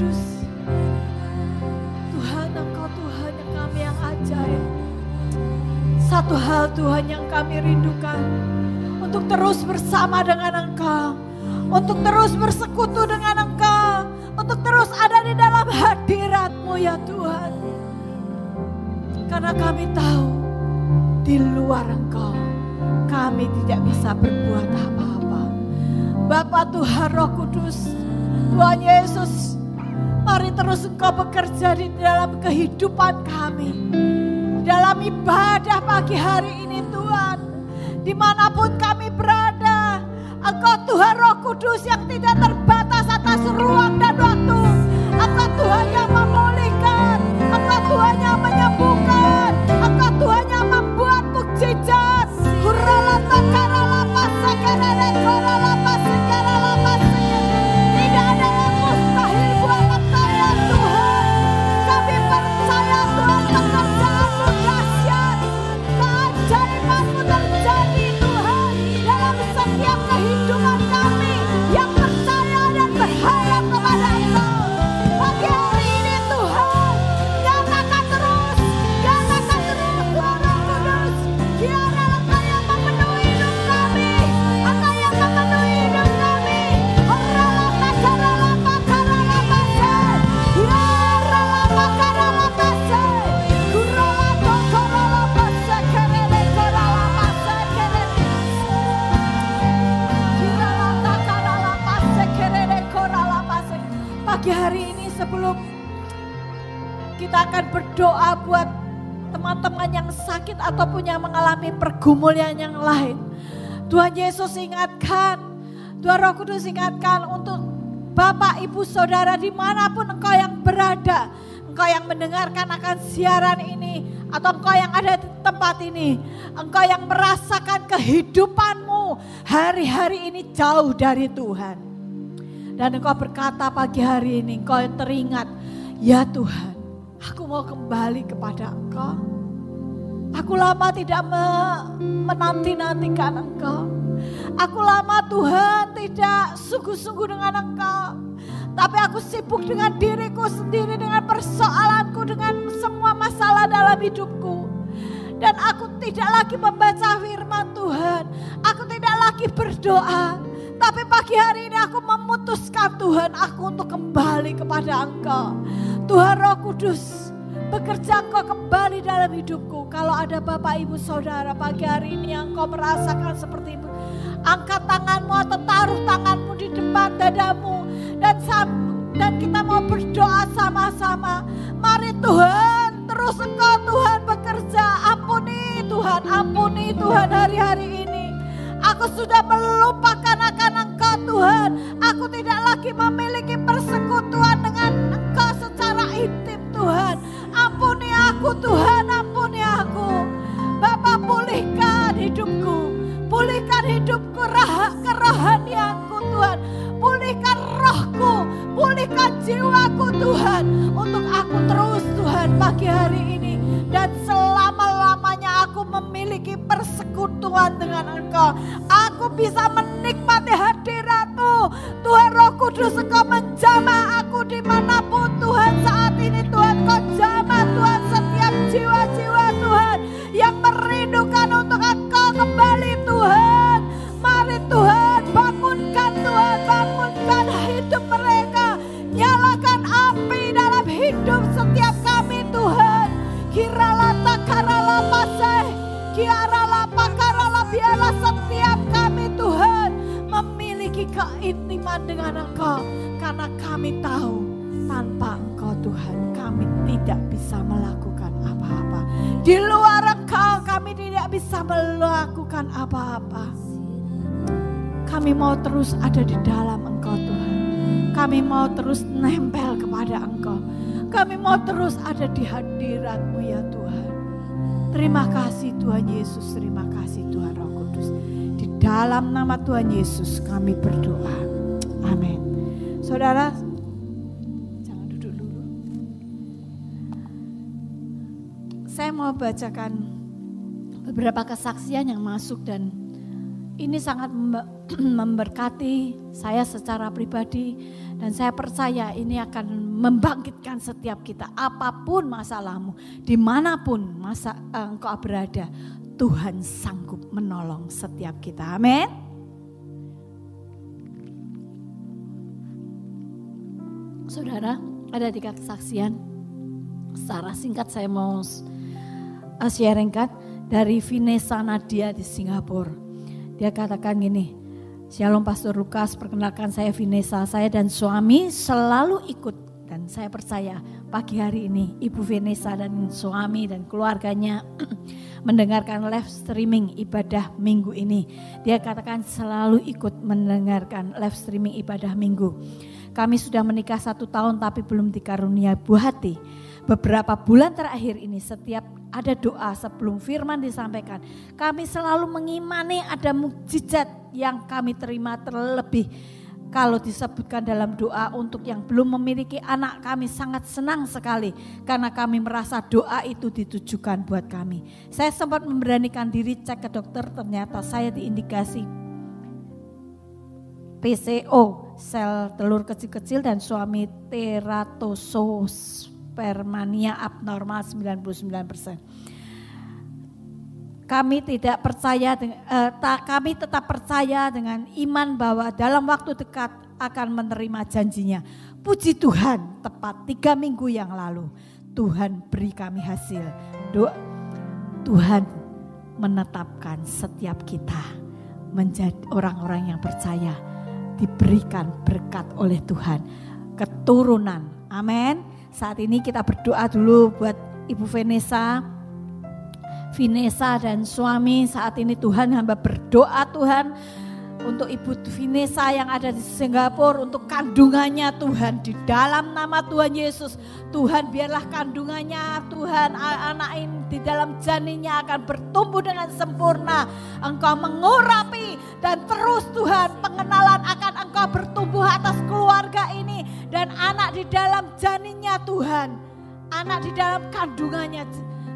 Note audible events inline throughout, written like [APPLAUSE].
Kudus. Tuhan Engkau Tuhan yang kami yang ajaib. Satu hal Tuhan yang kami rindukan. Untuk terus bersama dengan Engkau. Untuk terus bersekutu dengan Engkau. Untuk terus ada di dalam hadirat-Mu ya Tuhan. Karena kami tahu di luar Engkau kami tidak bisa berbuat apa-apa. Bapak Tuhan Roh Kudus, Tuhan Yesus, mari terus Engkau bekerja di dalam kehidupan kami. Dalam ibadah pagi hari ini Tuhan, di mana pun kami berada, Engkau Tuhan Roh Kudus yang tidak terbatas atas ruang dan waktu. Engkau Tuhan yang memulihkan, Engkau Tuhan yang menyembuhkan, akan berdoa buat teman-teman yang sakit ataupun yang mengalami pergumulan yang lain. Tuhan Yesus ingatkan, Tuhan Roh Kudus ingatkan untuk Bapak, Ibu, Saudara di mana pun engkau yang berada. Engkau yang mendengarkan akan siaran ini. Atau engkau yang ada di tempat ini. Engkau yang merasakan kehidupanmu hari-hari ini jauh dari Tuhan. Dan engkau berkata pagi hari ini, engkau yang teringat, ya Tuhan, aku mau kembali kepada engkau. Aku lama tidak me- menanti-nantikan engkau. Aku lama Tuhan tidak sungguh-sungguh dengan engkau. Tapi aku sibuk dengan diriku sendiri, dengan persoalanku, dengan semua masalah dalam hidupku. Dan aku tidak lagi membaca firman Tuhan. Aku tidak lagi berdoa. Tapi pagi hari ini aku memutuskan Tuhan aku untuk kembali kepada Engkau. Tuhan Roh Kudus, bekerja Engkau kembali dalam hidupku. Kalau ada Bapak Ibu Saudara pagi hari ini yang Engkau merasakan seperti itu. Angkat tanganmu atau taruh tanganmu di depan dadamu. Dan, dan kita mau berdoa sama-sama. Mari Tuhan, terus Engkau Tuhan bekerja. Ampuni Tuhan, ampuni Tuhan hari-hari ini. Aku sudah melupakan akan Engkau Tuhan. Aku tidak lagi memiliki persekutuan dengan Engkau secara intim Tuhan. Ampuni aku Tuhan, ampuni aku. Bapak pulihkan hidupku. Pulihkan hidupku, rah- kerohanianku Tuhan. Pulihkan rohku, pulihkan jiwaku Tuhan. Untuk aku terus Tuhan pagi hari ini. Dan selama-lamanya aku memiliki persekutuan dengan Engkau. Aku bisa menikmati hadiratmu. Tuhan Roh Kudus Engkau menjamah aku di mana pun Tuhan saat ini Tuhan. Kau jamah Tuhan setiap jiwa-jiwa Tuhan. Yang merindukan untuk Engkau Kiarala pakarala biarlah setiap kami Tuhan. Memiliki keintiman dengan Engkau. Karena kami tahu tanpa Engkau Tuhan kami tidak bisa melakukan apa-apa. Di luar Engkau kami tidak bisa melakukan apa-apa. Kami mau terus ada di dalam Engkau Tuhan. Kami mau terus nempel kepada Engkau. Kami mau terus ada di hadirat-Mu ya Tuhan. Terima kasih Tuhan Yesus, terima kasih Tuhan Roh Kudus. Di dalam nama Tuhan Yesus kami berdoa. Amin. Saudara, jangan duduk dulu. Saya mau bacakan beberapa kesaksian yang masuk dan ini sangat [CLEARS THROAT] memberkati saya secara pribadi dan saya percaya ini akan membangkitkan setiap kita apa pun masalahmu di mana pun masa eh, engkau berada Tuhan sanggup menolong setiap kita. Amin. Saudara ada tiga kesaksian. Secara singkat saya mau uh, sharingkan. Dari Vinesa Nadia di Singapura. Dia katakan gini Shalom Pastor Lukas, perkenalkan saya Vanessa. Saya dan suami selalu ikut dan saya percaya pagi hari ini Ibu Vanessa dan suami dan keluarganya [CLEARS THROAT] mendengarkan live streaming ibadah minggu ini. Dia katakan selalu ikut mendengarkan live streaming ibadah minggu. Kami sudah menikah satu tahun tapi belum dikarunia buah hati. Beberapa bulan terakhir ini setiap ada doa sebelum firman disampaikan. Kami selalu mengimani ada mukjizat yang kami terima terlebih kalau disebutkan dalam doa untuk yang belum memiliki anak kami sangat senang sekali karena kami merasa doa itu ditujukan buat kami. Saya sempat memberanikan diri cek ke dokter ternyata saya diindikasi PCO sel telur kecil-kecil dan suami teratospermania abnormal 99% kami tidak percaya uh, kami tetap percaya dengan iman bahwa dalam waktu dekat akan menerima janjinya. Puji Tuhan, tepat tiga minggu yang lalu Tuhan beri kami hasil. Doa Tuhan menetapkan setiap kita menjadi orang-orang yang percaya diberikan berkat oleh Tuhan keturunan. Amin. Saat ini kita berdoa dulu buat Ibu Vanessa Vinesa dan suami. Saat ini Tuhan hamba berdoa Tuhan untuk Ibu Vinesa yang ada di Singapura untuk kandungannya Tuhan. Di dalam nama Tuhan Yesus Tuhan biarlah kandungannya Tuhan anak ini di dalam janinnya akan bertumbuh dengan sempurna. Engkau mengurapi dan terus Tuhan pengenalan akan Engkau bertumbuh atas keluarga ini dan anak di dalam janinnya Tuhan anak di dalam kandungannya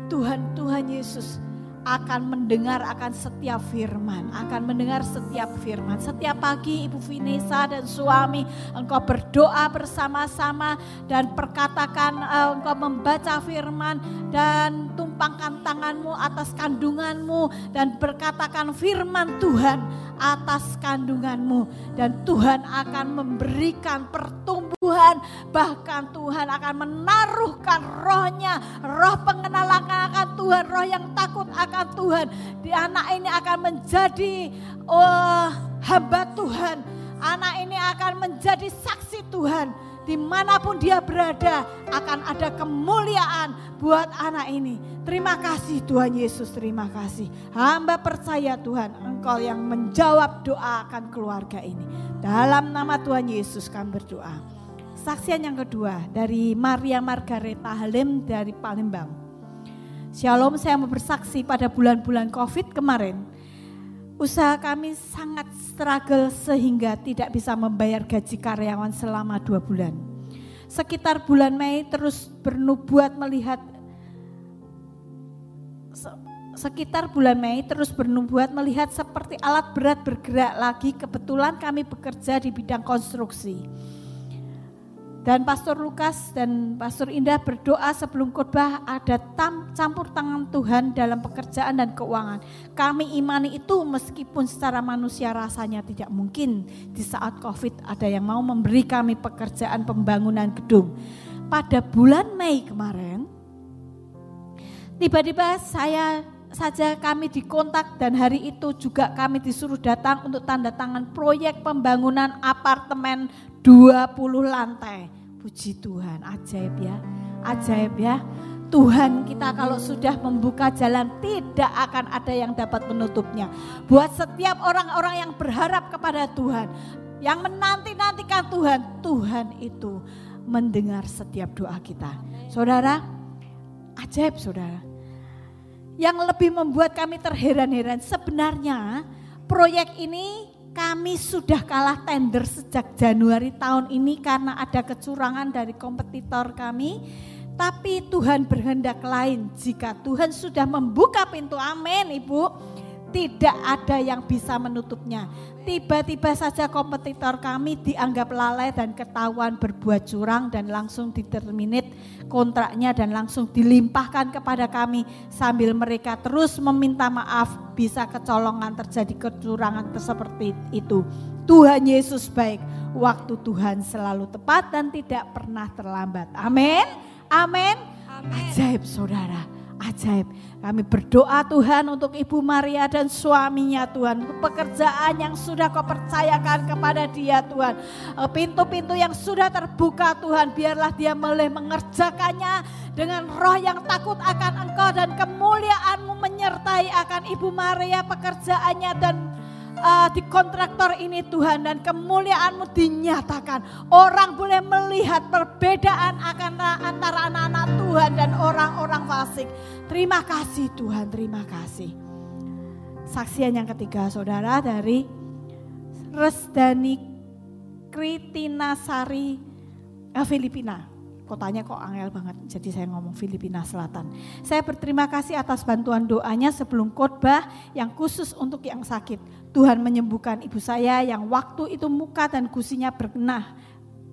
Tuhan, Tuhan Yesus akan mendengar akan setiap firman, akan mendengar setiap firman. Setiap pagi Ibu Vinesa dan suami engkau berdoa bersama-sama dan perkatakan uh, engkau membaca firman dan tumpangkan tanganmu atas kandunganmu dan berkatakan firman Tuhan atas kandunganmu. Dan Tuhan akan memberikan pertumbuhan bahkan Tuhan akan menaruhkan rohnya. Roh pengenalan akan Tuhan roh yang takut akan Tuhan. Di anak ini akan menjadi oh, hamba Tuhan. Anak ini akan menjadi saksi Tuhan di mana pun dia berada akan ada kemuliaan buat anak ini. Terima kasih Tuhan Yesus, terima kasih. Hamba percaya Tuhan, Engkau yang menjawab doa akan keluarga ini. Dalam nama Tuhan Yesus kami berdoa. Saksian yang kedua dari Maria Margareta Halim dari Palembang. Shalom, saya mau bersaksi pada bulan-bulan COVID kemarin. Usaha kami sangat struggle sehingga tidak bisa membayar gaji karyawan selama dua bulan. Sekitar bulan Mei terus bernubuat melihat sekitar bulan Mei terus bernubuat melihat seperti alat berat bergerak lagi. Kebetulan kami bekerja di bidang konstruksi. Dan Pastor Lukas dan Pastor Indah berdoa sebelum khotbah ada tam, campur tangan Tuhan dalam pekerjaan dan keuangan. Kami imani itu meskipun secara manusia rasanya tidak mungkin di saat COVID ada yang mau memberi kami pekerjaan pembangunan gedung. Pada bulan Mei kemarin, tiba-tiba saya saja kami dikontak dan hari itu juga kami disuruh datang untuk tanda tangan proyek pembangunan apartemen 20 lantai. Puji Tuhan, ajaib ya. Ajaib ya. Tuhan kita kalau sudah membuka jalan tidak akan ada yang dapat menutupnya. Buat setiap orang-orang yang berharap kepada Tuhan, yang menanti-nantikan Tuhan, Tuhan itu mendengar setiap doa kita. Saudara, ajaib saudara. Yang lebih membuat kami terheran-heran sebenarnya proyek ini kami sudah kalah tender sejak Januari tahun ini karena ada kecurangan dari kompetitor kami. Tapi Tuhan berhendak lain jika Tuhan sudah membuka pintu amin ibu. tidak ada yang bisa menutupnya. Tiba-tiba saja kompetitor kami dianggap lalai dan ketahuan berbuat curang dan langsung diterminit kontraknya dan langsung dilimpahkan kepada kami sambil mereka terus meminta maaf bisa kecolongan terjadi kecurangan seperti itu. Tuhan Yesus baik, waktu Tuhan selalu tepat dan tidak pernah terlambat. Amin. Amin. Ajaib saudara ajaib. Kami berdoa Tuhan untuk Ibu Maria dan suaminya Tuhan. Untuk pekerjaan yang sudah kau percayakan kepada dia Tuhan. Eh, pintu-pintu yang sudah terbuka Tuhan. Biarlah dia boleh mengerjakannya dengan roh yang takut akan engkau. Dan kemuliaanmu menyertai akan Ibu Maria pekerjaannya dan uh, di kontraktor ini Tuhan dan kemuliaanmu dinyatakan. Orang boleh melihat perbedaan akan antara anak-anak Tuhan dan orang-orang fasik. Terima kasih Tuhan, terima kasih. Saksian yang ketiga saudara dari Resdani Kritinasari eh, Filipina kotanya kok angel banget. Jadi saya ngomong Filipina Selatan. Saya berterima kasih atas bantuan doanya sebelum khotbah yang khusus untuk yang sakit. Tuhan menyembuhkan ibu saya yang waktu itu muka dan gusinya berkenah,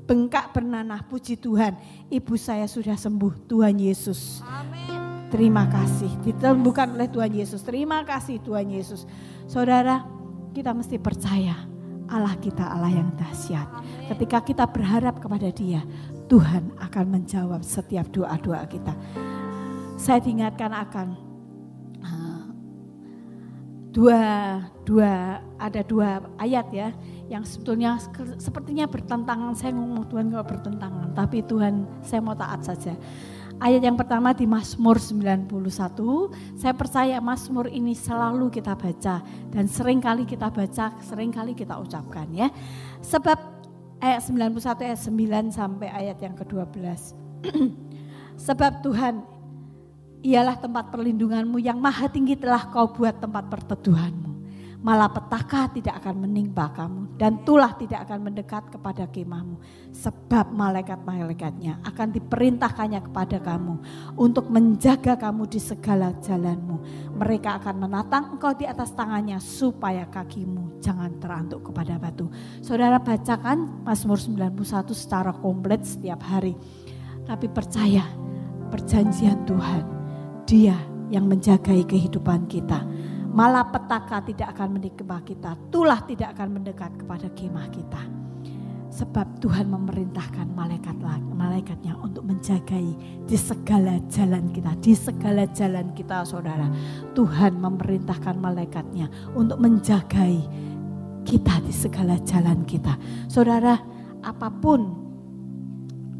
bengkak bernanah. Puji Tuhan, ibu saya sudah sembuh. Tuhan Yesus. Amin. Terima kasih. Ditemukan oleh Tuhan Yesus. Terima kasih Tuhan Yesus. Saudara, kita mesti percaya Allah kita Allah yang dahsyat. Ketika kita berharap kepada Dia, Tuhan akan menjawab setiap doa-doa kita. Saya diingatkan akan dua dua ada dua ayat ya yang sebetulnya sepertinya bertentangan. Saya ngomong Tuhan kalau bertentangan, tapi Tuhan saya mau taat saja. Ayat yang pertama di Mazmur 91, saya percaya Mazmur ini selalu kita baca dan sering kali kita baca, sering kali kita ucapkan ya. Sebab ayat 91 ayat 9 sampai ayat yang ke-12. [CLEARS THROAT] Sebab Tuhan ialah tempat perlindunganmu yang maha tinggi telah kau buat tempat perteduhanmu. Malapetaka tidak akan menimpa kamu dan tulah tidak akan mendekat kepada kemahmu. Sebab malaikat-malaikatnya akan diperintahkannya kepada kamu untuk menjaga kamu di segala jalanmu. Mereka akan menatang engkau di atas tangannya supaya kakimu jangan terantuk kepada batu. Saudara bacakan Mazmur 91 secara komplit setiap hari. Tapi percaya perjanjian Tuhan dia yang menjagai kehidupan kita Malapetaka tidak akan menimpa kita, tulah tidak akan mendekat kepada kemah kita. Sebab Tuhan memerintahkan malaikat malaikatnya untuk menjagai di segala jalan kita, di segala jalan kita saudara. Tuhan memerintahkan malaikatnya untuk menjagai kita di segala jalan kita. Saudara, apa pun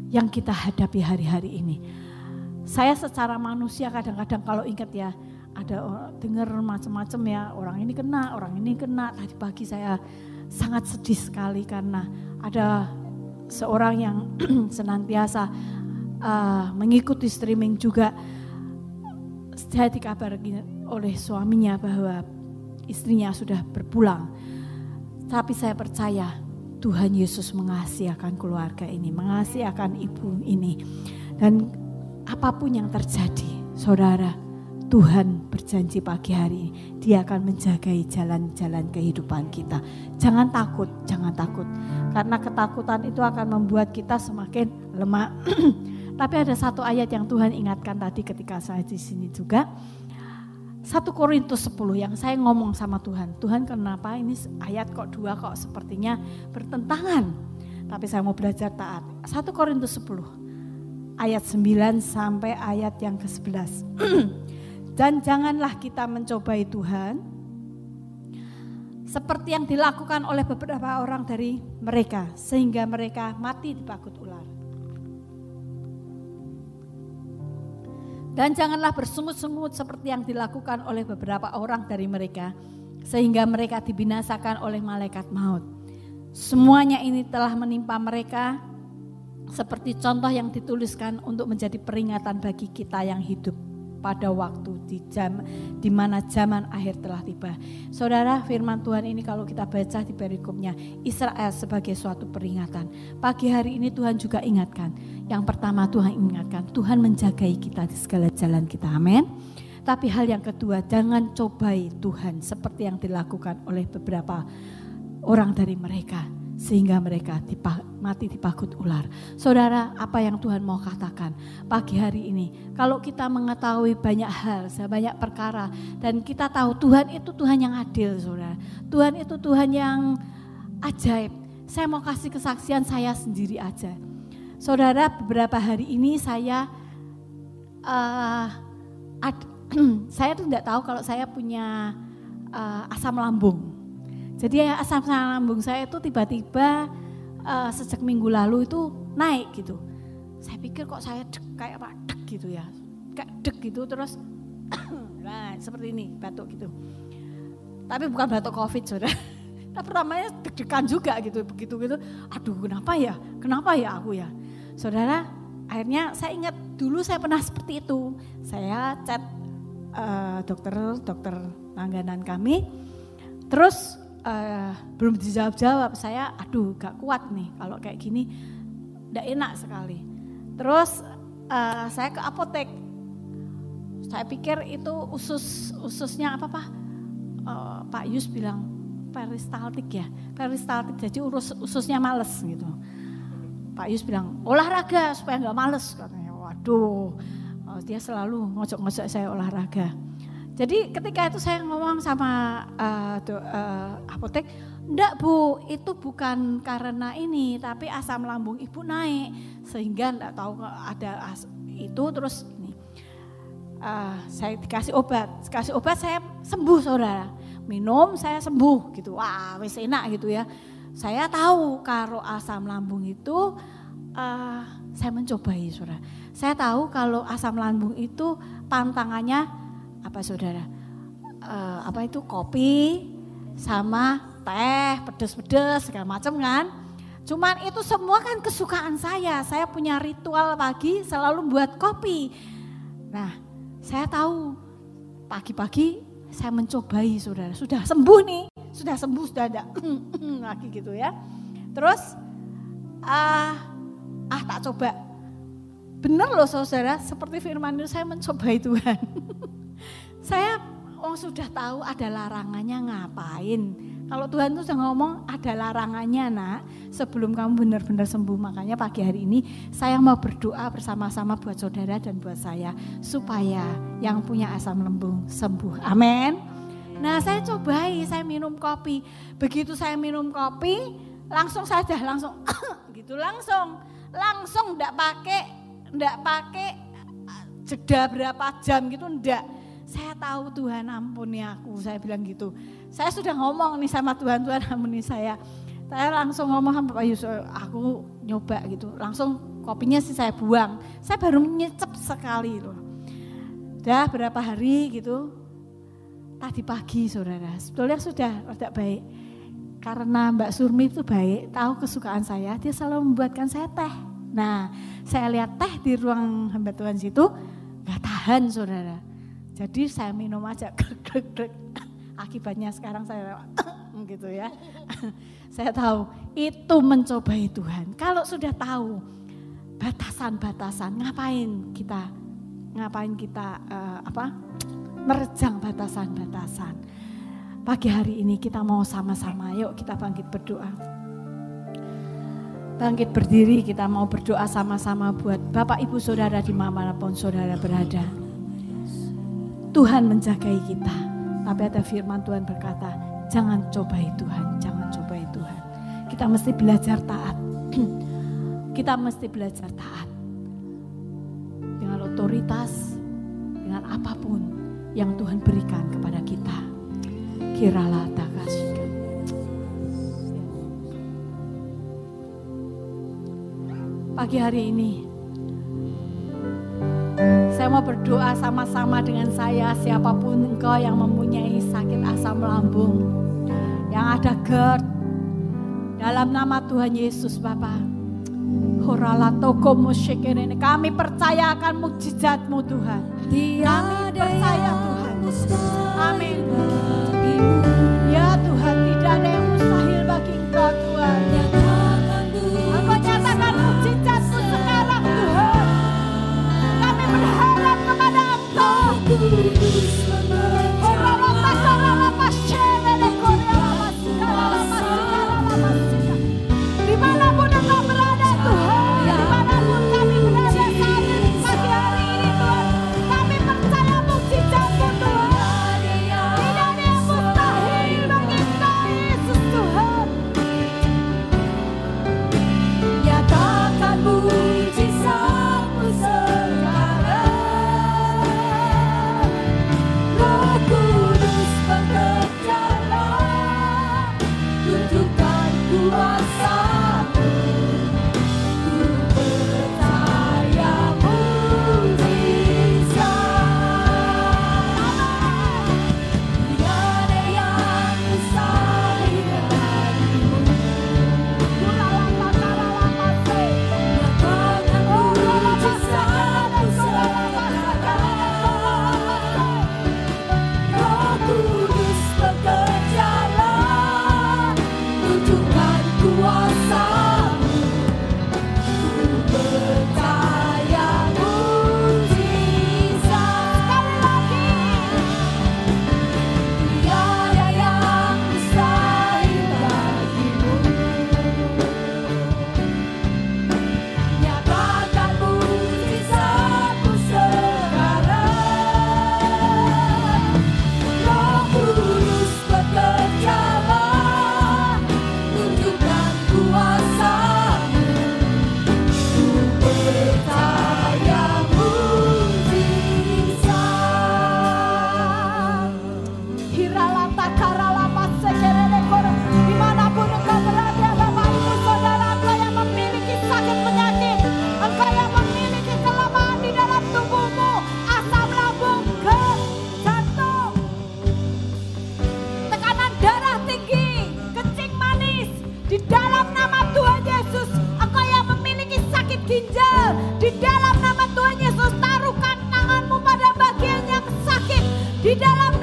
yang kita hadapi hari-hari ini. Saya secara manusia kadang-kadang kalau ingat ya, ada dengar macam-macam ya orang ini kena, orang ini kena. Tadi pagi saya sangat sedih sekali karena ada seorang yang [CLEARS THROAT] senantiasa uh, mengikuti streaming juga. Saya dikabar oleh suaminya bahwa istrinya sudah berpulang. Tapi saya percaya Tuhan Yesus mengasihi akan keluarga ini, mengasihi akan ibu ini. Dan apa pun yang terjadi, saudara, Tuhan berjanji pagi hari ini, dia akan menjagai jalan-jalan kehidupan kita. Jangan takut, jangan takut. Karena ketakutan itu akan membuat kita semakin lemah. [CLEARS THROAT] Tapi ada satu ayat yang Tuhan ingatkan tadi ketika saya di sini juga. 1 Korintus 10 yang saya ngomong sama Tuhan. Tuhan kenapa ini ayat kok dua kok sepertinya bertentangan. Tapi saya mau belajar taat. 1 Korintus 10 ayat 9 sampai ayat yang ke-11. [CLEARS THROAT] Dan janganlah kita mencobai Tuhan seperti yang dilakukan oleh beberapa orang dari mereka sehingga mereka mati dipagut ular. Dan janganlah bersungut-sungut seperti yang dilakukan oleh beberapa orang dari mereka sehingga mereka dibinasakan oleh malaikat maut. Semuanya ini telah menimpa mereka seperti contoh yang dituliskan untuk menjadi peringatan bagi kita yang hidup pada waktu di jam di mana zaman akhir telah tiba. Saudara, firman Tuhan ini kalau kita baca di perikopnya Israel sebagai suatu peringatan. Pagi hari ini Tuhan juga ingatkan. Yang pertama Tuhan ingatkan, Tuhan menjagai kita di segala jalan kita. Amin. Tapi hal yang kedua, jangan cobai Tuhan seperti yang dilakukan oleh beberapa orang dari mereka sehingga mereka dipa, mati dipagut ular. Saudara, apa yang Tuhan mau katakan pagi hari ini? Kalau kita mengetahui banyak hal, banyak perkara dan kita tahu Tuhan itu Tuhan yang adil, Saudara. Tuhan itu Tuhan yang ajaib. Saya mau kasih kesaksian saya sendiri aja. Saudara, beberapa hari ini saya uh, ad, [CLEARS THROAT] saya tuh tidak tahu kalau saya punya uh, asam lambung. Jadi ya, asam lambung saya itu tiba-tiba uh, sejak minggu lalu itu naik gitu. Saya pikir kok saya dek, kayak apa dek gitu ya, kayak dek gitu terus, [COUGHS] nah seperti ini batuk gitu. Tapi bukan batuk covid saudara. [LAUGHS] Tapi pertamanya deg-degan juga gitu, begitu gitu. Aduh kenapa ya, kenapa ya aku ya. Saudara, akhirnya saya ingat dulu saya pernah seperti itu. Saya chat uh, dokter dokter langganan kami, terus uh, belum dijawab-jawab. Saya, aduh, gak kuat nih kalau kayak gini, gak enak sekali. Terus uh, saya ke apotek. Saya pikir itu usus ususnya apa pak? Uh, Pak Yus bilang peristaltik ya, peristaltik. Jadi urus ususnya males gitu. Pak Yus bilang olahraga supaya nggak males katanya. Waduh, dia selalu ngocok-ngocok saya olahraga. Jadi ketika itu saya ngomong sama uh, do, uh, apotek, enggak bu, itu bukan karena ini, tapi asam lambung ibu naik sehingga enggak tahu ada as, itu terus ini. Uh, saya dikasih obat, dikasih obat saya sembuh saudara, minum saya sembuh gitu, wah wis enak gitu ya. Saya tahu kalau asam lambung itu uh, saya mencobai saudara. Saya tahu kalau asam lambung itu pantangannya apa saudara? Uh, apa itu kopi sama teh pedes-pedes segala macam kan? Cuman itu semua kan kesukaan saya. Saya punya ritual pagi selalu buat kopi. Nah, saya tahu pagi-pagi saya mencobai saudara. Sudah sembuh nih, sudah sembuh, sudah ada [CLEARS THROAT] lagi gitu ya. Terus, ah, ah tak coba. Benar loh saudara, seperti firman itu saya mencobai Tuhan. [LAUGHS] Saya oh sudah tahu ada larangannya ngapain. Kalau Tuhan tuh sudah ngomong ada larangannya nak, sebelum kamu benar-benar sembuh. Makanya pagi hari ini saya mau berdoa bersama-sama buat saudara dan buat saya. Supaya yang punya asam lambung sembuh. Amin. Nah saya cobai, saya minum kopi. Begitu saya minum kopi, langsung saja langsung [COUGHS] gitu langsung. Langsung enggak pakai, enggak pakai jeda berapa jam gitu enggak saya tahu Tuhan ampuni aku, saya bilang gitu. Saya sudah ngomong nih sama Tuhan, Tuhan ampuni saya. Saya langsung ngomong sama Pak Yusuf, aku nyoba gitu. Langsung kopinya sih saya buang. Saya baru nyecep sekali loh. Dah berapa hari gitu, tadi pagi saudara, sebetulnya sudah tidak baik. Karena Mbak Surmi itu baik, tahu kesukaan saya, dia selalu membuatkan saya teh. Nah, saya lihat teh di ruang hamba Tuhan situ, gak tahan saudara jadi saya minum aja [LAUGHS] Akibatnya sekarang saya [LAUGHS] gitu ya. [LAUGHS] saya tahu itu mencobai Tuhan. Kalau sudah tahu batasan-batasan, ngapain kita ngapain kita uh, apa? merejang batasan-batasan. Pagi hari ini kita mau sama-sama, yuk kita bangkit berdoa. Bangkit berdiri, kita mau berdoa sama-sama buat Bapak Ibu Saudara di pun Saudara berada. Tuhan menjagai kita. Tapi ada firman Tuhan berkata, jangan cobai Tuhan, jangan cobai Tuhan. Kita mesti belajar taat. [CLEARS THROAT] kita mesti belajar taat. Dengan otoritas, dengan apa pun yang Tuhan berikan kepada kita. Kiralah tak kasih. Pagi hari ini saya mau berdoa sama-sama dengan saya, siapa pun engkau yang mempunyai sakit asam lambung, yang ada GERD, dalam nama Tuhan Yesus Bapa. kami percaya akan mukjizatmu Tuhan. Kami percaya Tuhan. Amin. Ya Tuhan, tidak ada yang Di dalam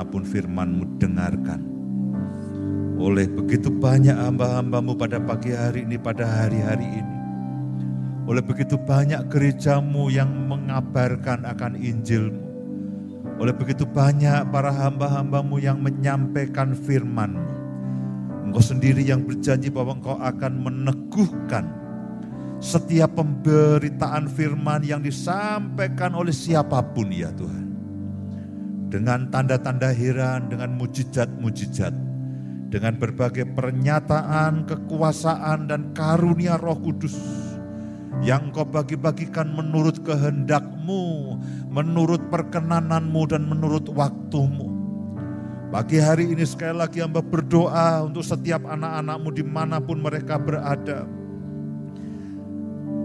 di mana pun firman-Mu dengarkan. Oleh begitu banyak hamba-hambamu pada pagi hari ini, pada hari-hari ini. Oleh begitu banyak gerejamu yang mengabarkan akan Injilmu. Oleh begitu banyak para hamba-hambamu yang menyampaikan firman-Mu. Engkau sendiri yang berjanji bahwa engkau akan meneguhkan setiap pemberitaan firman yang disampaikan oleh siapa pun ya Tuhan. Dengan tanda-tanda heran, dengan mujizat-mujizat, dengan berbagai pernyataan, kekuasaan dan karunia roh kudus yang kau bagi-bagikan menurut kehendakmu, menurut perkenananmu dan menurut waktumu. Pagi hari ini sekali lagi hamba berdoa untuk setiap anak-anakmu di mana pun mereka berada.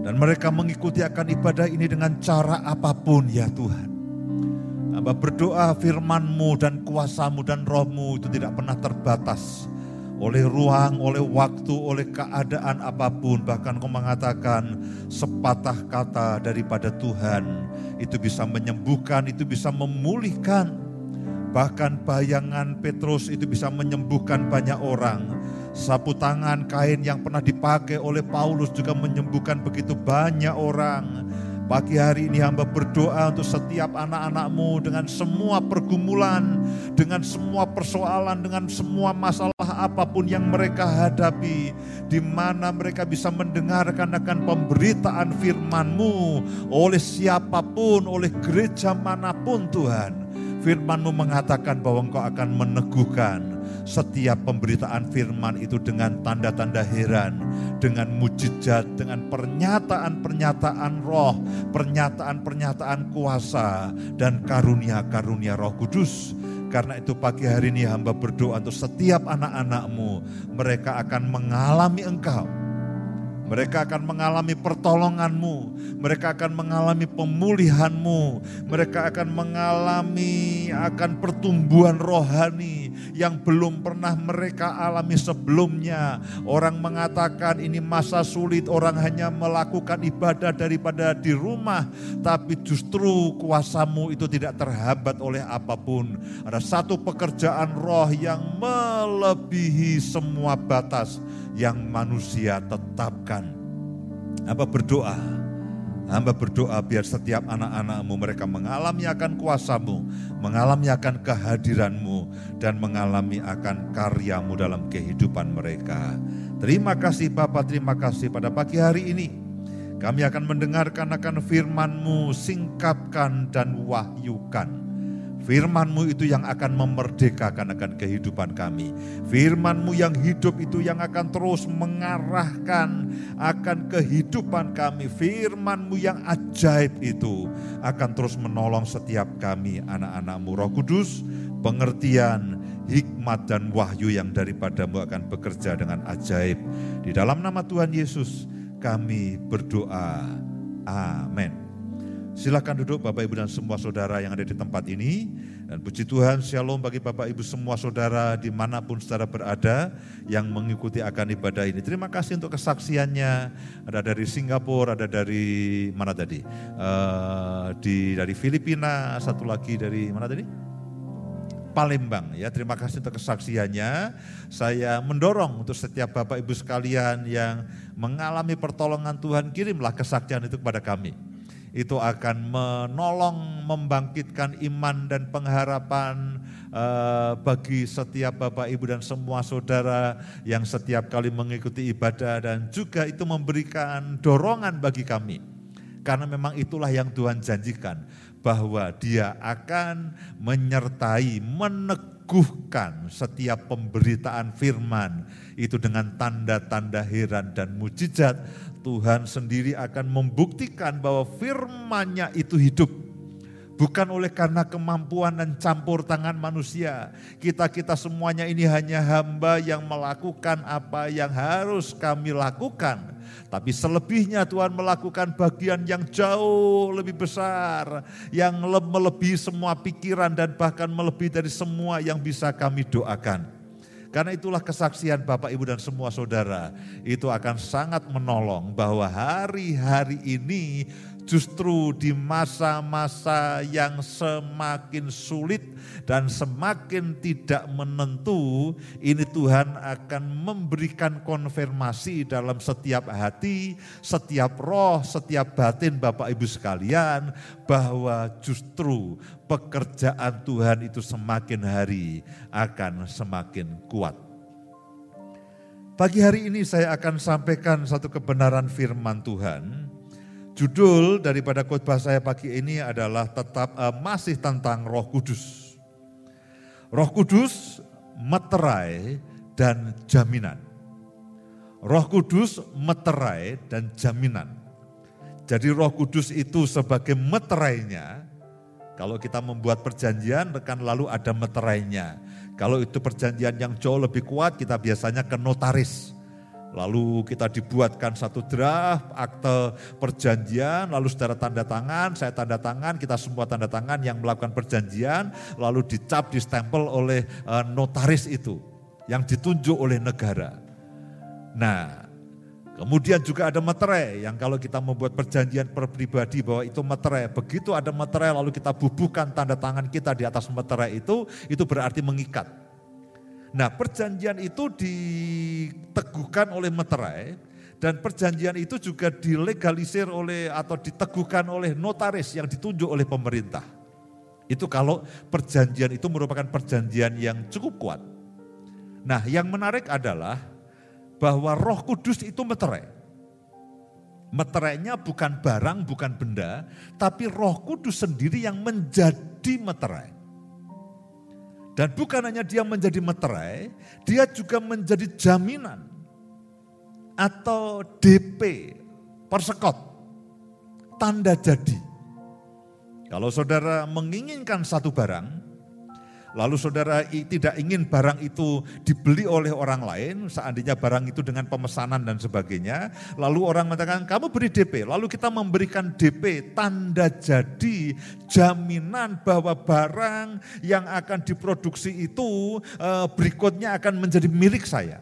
Dan mereka mengikuti akan ibadah ini dengan cara apa pun ya Tuhan. Hamba berdoa firmanmu dan kuasamu dan rohmu itu tidak pernah terbatas oleh ruang, oleh waktu, oleh keadaan apa pun. Bahkan kau mengatakan sepatah kata daripada Tuhan itu bisa menyembuhkan, itu bisa memulihkan. Bahkan bayangan Petrus itu bisa menyembuhkan banyak orang. Sapu tangan kain yang pernah dipakai oleh Paulus juga menyembuhkan begitu banyak orang. Pagi hari ini hamba berdoa untuk setiap anak-anakmu dengan semua pergumulan, dengan semua persoalan, dengan semua masalah apa pun yang mereka hadapi. Di mana mereka bisa mendengarkan akan pemberitaan firman-Mu oleh siapa pun, oleh gereja mana pun Tuhan. Firman-Mu mengatakan bahwa Engkau akan meneguhkan setiap pemberitaan firman itu dengan tanda-tanda heran, dengan mujizat, dengan pernyataan-pernyataan roh, pernyataan-pernyataan kuasa, dan karunia-karunia roh kudus. Karena itu pagi hari ini hamba berdoa untuk setiap anak-anakmu, mereka akan mengalami engkau mereka akan mengalami pertolonganmu, mereka akan mengalami pemulihanmu, mereka akan mengalami akan pertumbuhan rohani yang belum pernah mereka alami sebelumnya. Orang mengatakan ini masa sulit, orang hanya melakukan ibadah daripada di rumah, tapi justru kuasamu itu tidak terhambat oleh apa pun. Ada satu pekerjaan roh yang melebihi semua batas yang manusia tetapkan. Hamba berdoa, hamba berdoa biar setiap anak-anakmu mereka mengalami akan kuasamu, mengalami akan kehadiranmu, dan mengalami akan karyamu dalam kehidupan mereka. Terima kasih Bapak, terima kasih pada pagi hari ini. Kami akan mendengarkan akan firman-Mu, singkapkan dan wahyukan Firmanmu itu yang akan memerdekakan akan kehidupan kami. Firmanmu yang hidup itu yang akan terus mengarahkan akan kehidupan kami. Firmanmu yang ajaib itu akan terus menolong setiap kami anak-anakmu roh kudus. Pengertian, hikmat dan wahyu yang daripadamu akan bekerja dengan ajaib. Di dalam nama Tuhan Yesus kami berdoa. Amin. Silakan duduk Bapak Ibu dan semua saudara yang ada di tempat ini. Dan puji Tuhan, shalom bagi Bapak Ibu semua saudara di mana pun saudara berada yang mengikuti akan ibadah ini. Terima kasih untuk kesaksiannya. Ada dari Singapura, ada dari mana tadi? Uh, di dari Filipina, satu lagi dari mana tadi? Palembang ya. Terima kasih untuk kesaksiannya. Saya mendorong untuk setiap Bapak Ibu sekalian yang mengalami pertolongan Tuhan, kirimlah kesaksian itu kepada kami itu akan menolong membangkitkan iman dan pengharapan uh, bagi setiap Bapak Ibu dan semua saudara yang setiap kali mengikuti ibadah dan juga itu memberikan dorongan bagi kami. Karena memang itulah yang Tuhan janjikan bahwa Dia akan menyertai, meneguhkan setiap pemberitaan firman itu dengan tanda-tanda heran dan mujizat Tuhan sendiri akan membuktikan bahwa firman-Nya itu hidup. Bukan oleh karena kemampuan dan campur tangan manusia. Kita-kita semuanya ini hanya hamba yang melakukan apa yang harus kami lakukan. Tapi selebihnya Tuhan melakukan bagian yang jauh lebih besar. Yang melebihi semua pikiran dan bahkan melebihi dari semua yang bisa kami doakan. Karena itulah kesaksian Bapak Ibu dan semua saudara itu akan sangat menolong bahwa hari-hari ini justru di masa-masa yang semakin sulit dan semakin tidak menentu, ini Tuhan akan memberikan konfirmasi dalam setiap hati, setiap roh, setiap batin Bapak Ibu sekalian, bahwa justru pekerjaan Tuhan itu semakin hari akan semakin kuat. Pagi hari ini saya akan sampaikan satu kebenaran firman Tuhan Judul daripada khotbah saya pagi ini adalah tetap uh, masih tentang Roh Kudus. Roh Kudus, meterai dan jaminan. Roh Kudus, meterai dan jaminan. Jadi Roh Kudus itu sebagai meterainya. Kalau kita membuat perjanjian, rekan lalu ada meterainya. Kalau itu perjanjian yang jauh lebih kuat, kita biasanya ke notaris Lalu kita dibuatkan satu draft akte perjanjian, lalu saudara tanda tangan, saya tanda tangan, kita semua tanda tangan yang melakukan perjanjian, lalu dicap, distempel oleh eh, notaris itu yang ditunjuk oleh negara. Nah, kemudian juga ada materai yang kalau kita membuat perjanjian per pribadi bahwa itu materai, begitu ada materai lalu kita bubuhkan tanda tangan kita di atas materai itu, itu berarti mengikat. Nah perjanjian itu diteguhkan oleh meterai dan perjanjian itu juga dilegalisir oleh atau diteguhkan oleh notaris yang ditunjuk oleh pemerintah. Itu kalau perjanjian itu merupakan perjanjian yang cukup kuat. Nah yang menarik adalah bahwa roh kudus itu meterai. Meterainya bukan barang, bukan benda, tapi roh kudus sendiri yang menjadi meterai. Dan bukan hanya dia menjadi meterai, dia juga menjadi jaminan atau DP, persekot, tanda jadi. Kalau saudara menginginkan satu barang, lalu saudara tidak ingin barang itu dibeli oleh orang lain, seandainya barang itu dengan pemesanan dan sebagainya, lalu orang mengatakan kamu beri DP, lalu kita memberikan DP tanda jadi jaminan bahwa barang yang akan diproduksi itu eh, berikutnya akan menjadi milik saya.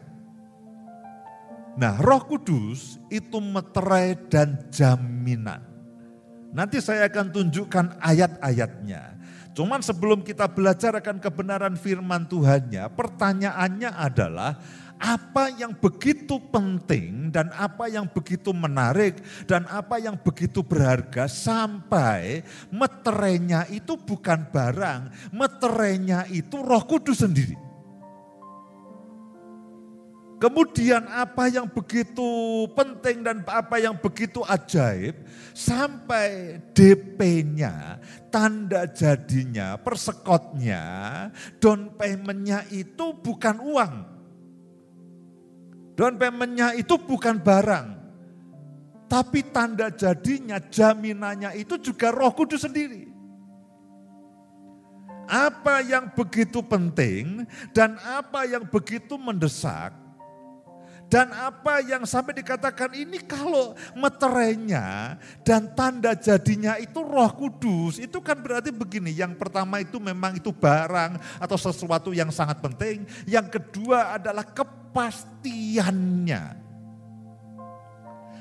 Nah, Roh Kudus itu meterai dan jaminan. Nanti saya akan tunjukkan ayat-ayatnya. Cuman sebelum kita belajar akan kebenaran firman Tuhannya, pertanyaannya adalah apa yang begitu penting dan apa yang begitu menarik dan apa yang begitu berharga sampai meterainya itu bukan barang, meterainya itu roh kudus sendiri. Kemudian apa yang begitu penting dan apa yang begitu ajaib sampai DP-nya, tanda jadinya, persekotnya, down payment-nya itu bukan uang. Down payment-nya itu bukan barang. Tapi tanda jadinya, jaminannya itu juga roh kudus sendiri. Apa yang begitu penting dan apa yang begitu mendesak dan apa yang sampai dikatakan ini kalau meterainya dan tanda jadinya itu roh kudus. Itu kan berarti begini, yang pertama itu memang itu barang atau sesuatu yang sangat penting. Yang kedua adalah kepastiannya.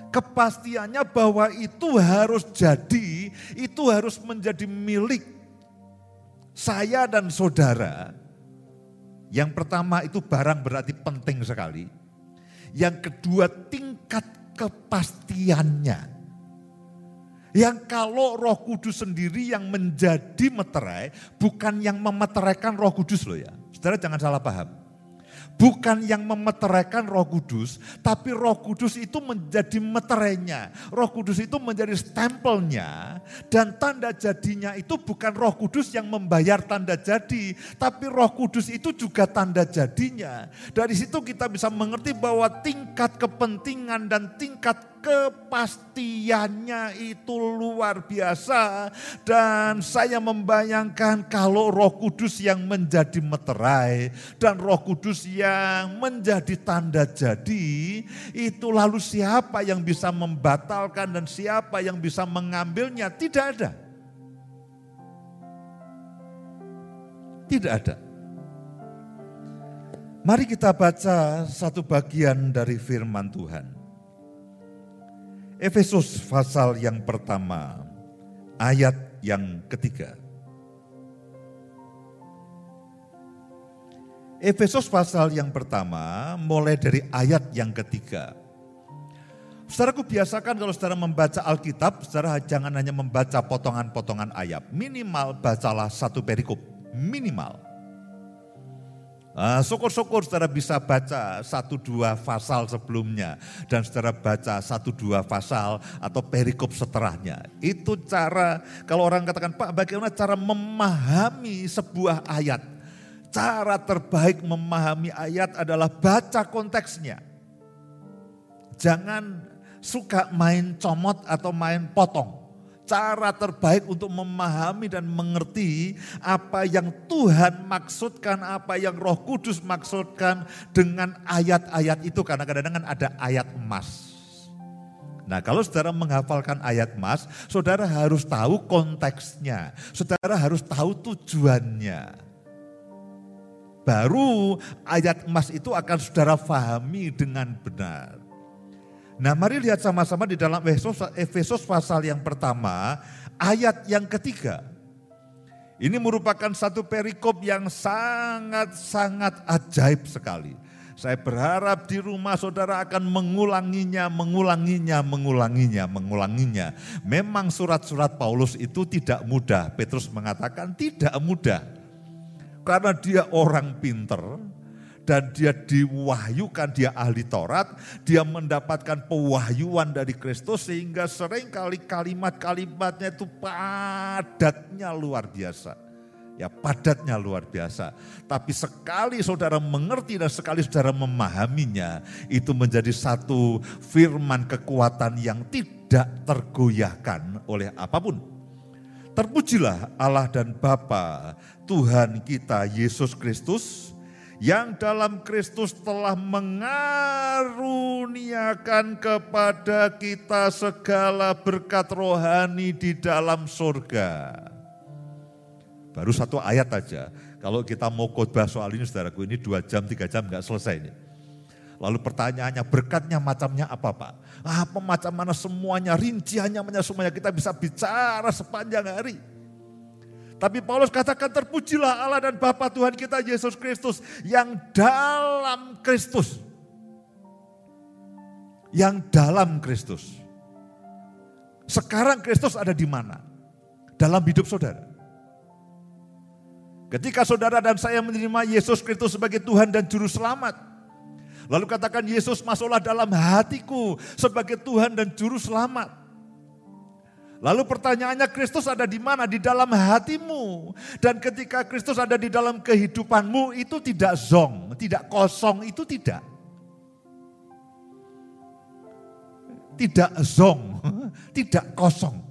Kepastiannya bahwa itu harus jadi, itu harus menjadi milik saya dan saudara. Yang pertama itu barang berarti penting sekali yang kedua tingkat kepastiannya. Yang kalau roh kudus sendiri yang menjadi meterai, bukan yang memeteraikan roh kudus loh ya. Saudara jangan salah paham bukan yang memeteraikan roh kudus, tapi roh kudus itu menjadi meterainya. Roh kudus itu menjadi stempelnya dan tanda jadinya itu bukan roh kudus yang membayar tanda jadi, tapi roh kudus itu juga tanda jadinya. Dari situ kita bisa mengerti bahwa tingkat kepentingan dan tingkat kepastiannya itu luar biasa. Dan saya membayangkan kalau roh kudus yang menjadi meterai dan roh kudus yang menjadi tanda jadi, itu lalu siapa yang bisa membatalkan dan siapa yang bisa mengambilnya? Tidak ada. Tidak ada. Mari kita baca satu bagian dari firman Tuhan. Efesus pasal yang pertama, ayat yang ketiga. Efesus pasal yang pertama mulai dari ayat yang ketiga. Saudaraku biasakan kalau saudara membaca Alkitab, saudara jangan hanya membaca potongan-potongan ayat. Minimal bacalah satu perikop, minimal. Ah, syukur-syukur saudara bisa baca satu dua pasal sebelumnya dan saudara baca satu dua pasal atau perikop setelahnya. Itu cara kalau orang katakan Pak bagaimana cara memahami sebuah ayat. Cara terbaik memahami ayat adalah baca konteksnya. Jangan suka main comot atau main potong cara terbaik untuk memahami dan mengerti apa yang Tuhan maksudkan, apa yang Roh Kudus maksudkan dengan ayat-ayat itu karena kadang-kadang ada ayat emas. Nah kalau saudara menghafalkan ayat emas, saudara harus tahu konteksnya, saudara harus tahu tujuannya. Baru ayat emas itu akan saudara fahami dengan benar. Nah mari lihat sama-sama di dalam Efesus, Efesus pasal yang pertama, ayat yang ketiga. Ini merupakan satu perikop yang sangat-sangat ajaib sekali. Saya berharap di rumah saudara akan mengulanginya, mengulanginya, mengulanginya, mengulanginya. Memang surat-surat Paulus itu tidak mudah. Petrus mengatakan tidak mudah. Karena dia orang pinter, dan dia diwahyukan, dia ahli Taurat, dia mendapatkan pewahyuan dari Kristus sehingga sering kali kalimat-kalimatnya itu padatnya luar biasa. Ya padatnya luar biasa. Tapi sekali saudara mengerti dan sekali saudara memahaminya, itu menjadi satu firman kekuatan yang tidak tergoyahkan oleh apa pun. Terpujilah Allah dan Bapa Tuhan kita Yesus Kristus yang dalam Kristus telah mengaruniakan kepada kita segala berkat rohani di dalam surga Baru satu ayat aja. Kalau kita mau khotbah soal ini saudaraku, ini dua jam, tiga jam nggak selesai ini. Lalu pertanyaannya berkatnya macamnya apa Pak? Apa macam mana semuanya, rinciannya semuanya kita bisa bicara sepanjang hari. Tapi Paulus katakan terpujilah Allah dan Bapa Tuhan kita Yesus Kristus yang dalam Kristus. Yang dalam Kristus. Sekarang Kristus ada di mana? Dalam hidup saudara. Ketika saudara dan saya menerima Yesus Kristus sebagai Tuhan dan Juru Selamat. Lalu katakan Yesus masuklah dalam hatiku sebagai Tuhan dan Juru Selamat. Lalu pertanyaannya Kristus ada di mana? Di dalam hatimu. Dan ketika Kristus ada di dalam kehidupanmu itu tidak zong, tidak kosong, itu tidak. Tidak zong, [LAUGHS] tidak kosong.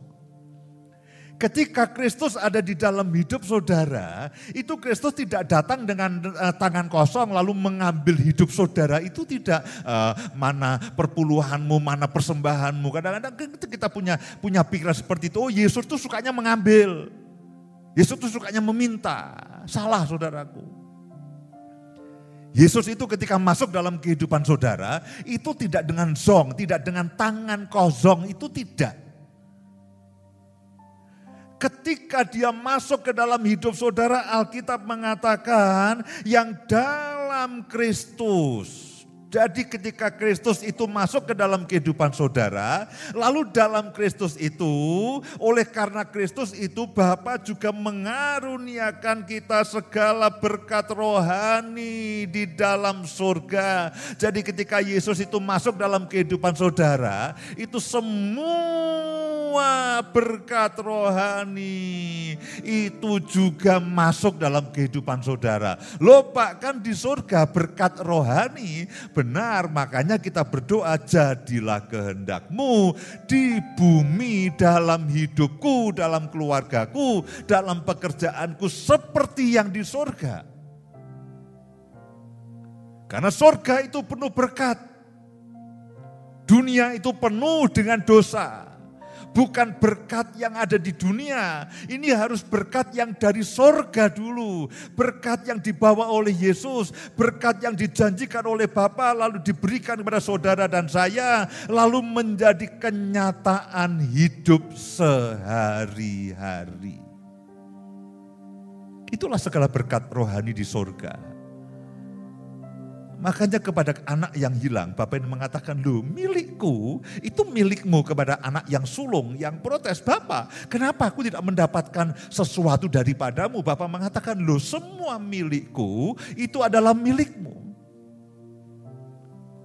Ketika Kristus ada di dalam hidup saudara, itu Kristus tidak datang dengan uh, tangan kosong lalu mengambil hidup saudara. Itu tidak uh, mana perpuluhanmu, mana persembahanmu. Kadang-kadang kita punya punya pikiran seperti itu. Oh Yesus tuh sukanya mengambil. Yesus tuh sukanya meminta. Salah saudaraku. Yesus itu ketika masuk dalam kehidupan saudara, itu tidak dengan zong, tidak dengan tangan kosong, itu tidak ketika dia masuk ke dalam hidup saudara, Alkitab mengatakan yang dalam Kristus. Jadi ketika Kristus itu masuk ke dalam kehidupan saudara, lalu dalam Kristus itu, oleh karena Kristus itu Bapa juga mengaruniakan kita segala berkat rohani di dalam surga. Jadi ketika Yesus itu masuk dalam kehidupan saudara, itu semua berkat rohani itu juga masuk dalam kehidupan saudara. Loh Pak kan di surga berkat rohani benar, makanya kita berdoa jadilah kehendakmu di bumi dalam hidupku, dalam keluargaku, dalam pekerjaanku seperti yang di sorga. Karena sorga itu penuh berkat. Dunia itu penuh dengan dosa bukan berkat yang ada di dunia. Ini harus berkat yang dari sorga dulu. Berkat yang dibawa oleh Yesus. Berkat yang dijanjikan oleh Bapa lalu diberikan kepada saudara dan saya. Lalu menjadi kenyataan hidup sehari-hari. Itulah segala berkat rohani di sorga. Makanya kepada anak yang hilang, Bapak ini mengatakan, lu milikku itu milikmu kepada anak yang sulung, yang protes. Bapak, kenapa aku tidak mendapatkan sesuatu daripadamu? Bapak mengatakan, lu semua milikku itu adalah milikmu.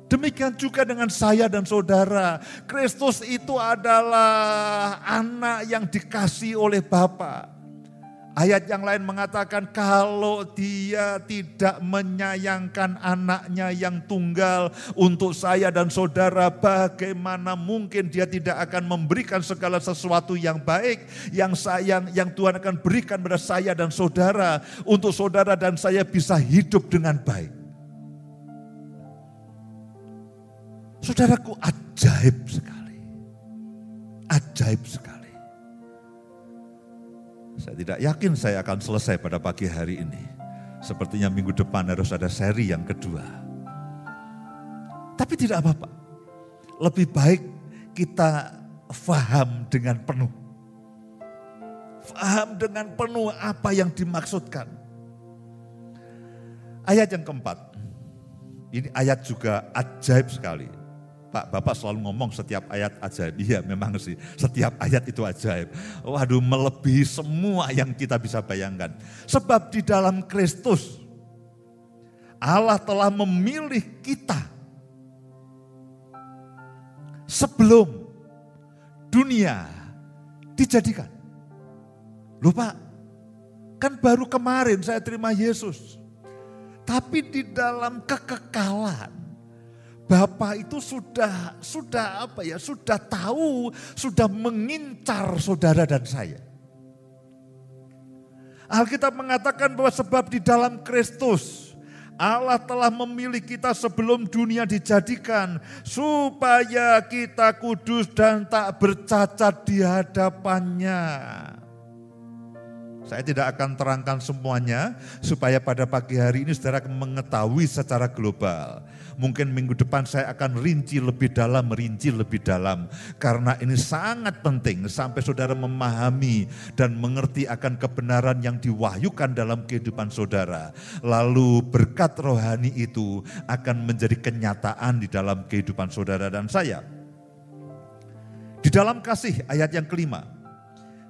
Demikian juga dengan saya dan saudara. Kristus itu adalah anak yang dikasih oleh Bapak. Ayat yang lain mengatakan kalau dia tidak menyayangkan anaknya yang tunggal untuk saya dan saudara bagaimana mungkin dia tidak akan memberikan segala sesuatu yang baik yang sayang yang Tuhan akan berikan pada saya dan saudara untuk saudara dan saya bisa hidup dengan baik. Saudaraku ajaib sekali. Ajaib sekali. Saya tidak yakin saya akan selesai pada pagi hari ini. Sepertinya minggu depan harus ada seri yang kedua. Tapi tidak apa-apa. Lebih baik kita faham dengan penuh. Faham dengan penuh apa yang dimaksudkan. Ayat yang keempat. Ini ayat juga ajaib sekali. Pak Bapak selalu ngomong setiap ayat ajaib. Iya memang sih setiap ayat itu ajaib. Waduh melebihi semua yang kita bisa bayangkan. Sebab di dalam Kristus Allah telah memilih kita sebelum dunia dijadikan. Lupa Kan baru kemarin saya terima Yesus. Tapi di dalam kekekalan, Bapak itu sudah sudah apa ya? Sudah tahu, sudah mengincar saudara dan saya. Alkitab mengatakan bahwa sebab di dalam Kristus Allah telah memilih kita sebelum dunia dijadikan supaya kita kudus dan tak bercacat di hadapannya. Saya tidak akan terangkan semuanya supaya pada pagi hari ini saudara mengetahui secara global. Mungkin minggu depan saya akan rinci lebih dalam, merinci lebih dalam. Karena ini sangat penting sampai saudara memahami dan mengerti akan kebenaran yang diwahyukan dalam kehidupan saudara. Lalu berkat rohani itu akan menjadi kenyataan di dalam kehidupan saudara dan saya. Di dalam kasih ayat yang kelima,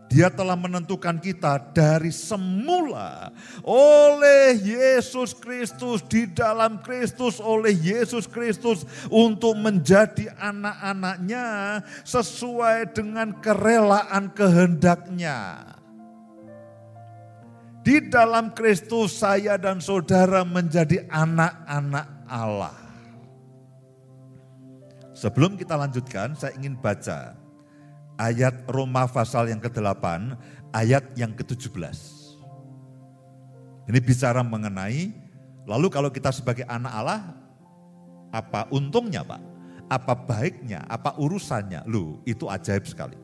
dia telah menentukan kita dari semula oleh Yesus Kristus di dalam Kristus oleh Yesus Kristus untuk menjadi anak-anaknya sesuai dengan kerelaan kehendaknya. Di dalam Kristus saya dan saudara menjadi anak-anak Allah. Sebelum kita lanjutkan, saya ingin baca ayat Roma pasal yang ke-8, ayat yang ke-17. Ini bicara mengenai, lalu kalau kita sebagai anak Allah, apa untungnya Pak? Apa baiknya? Apa urusannya? Lu, itu ajaib sekali.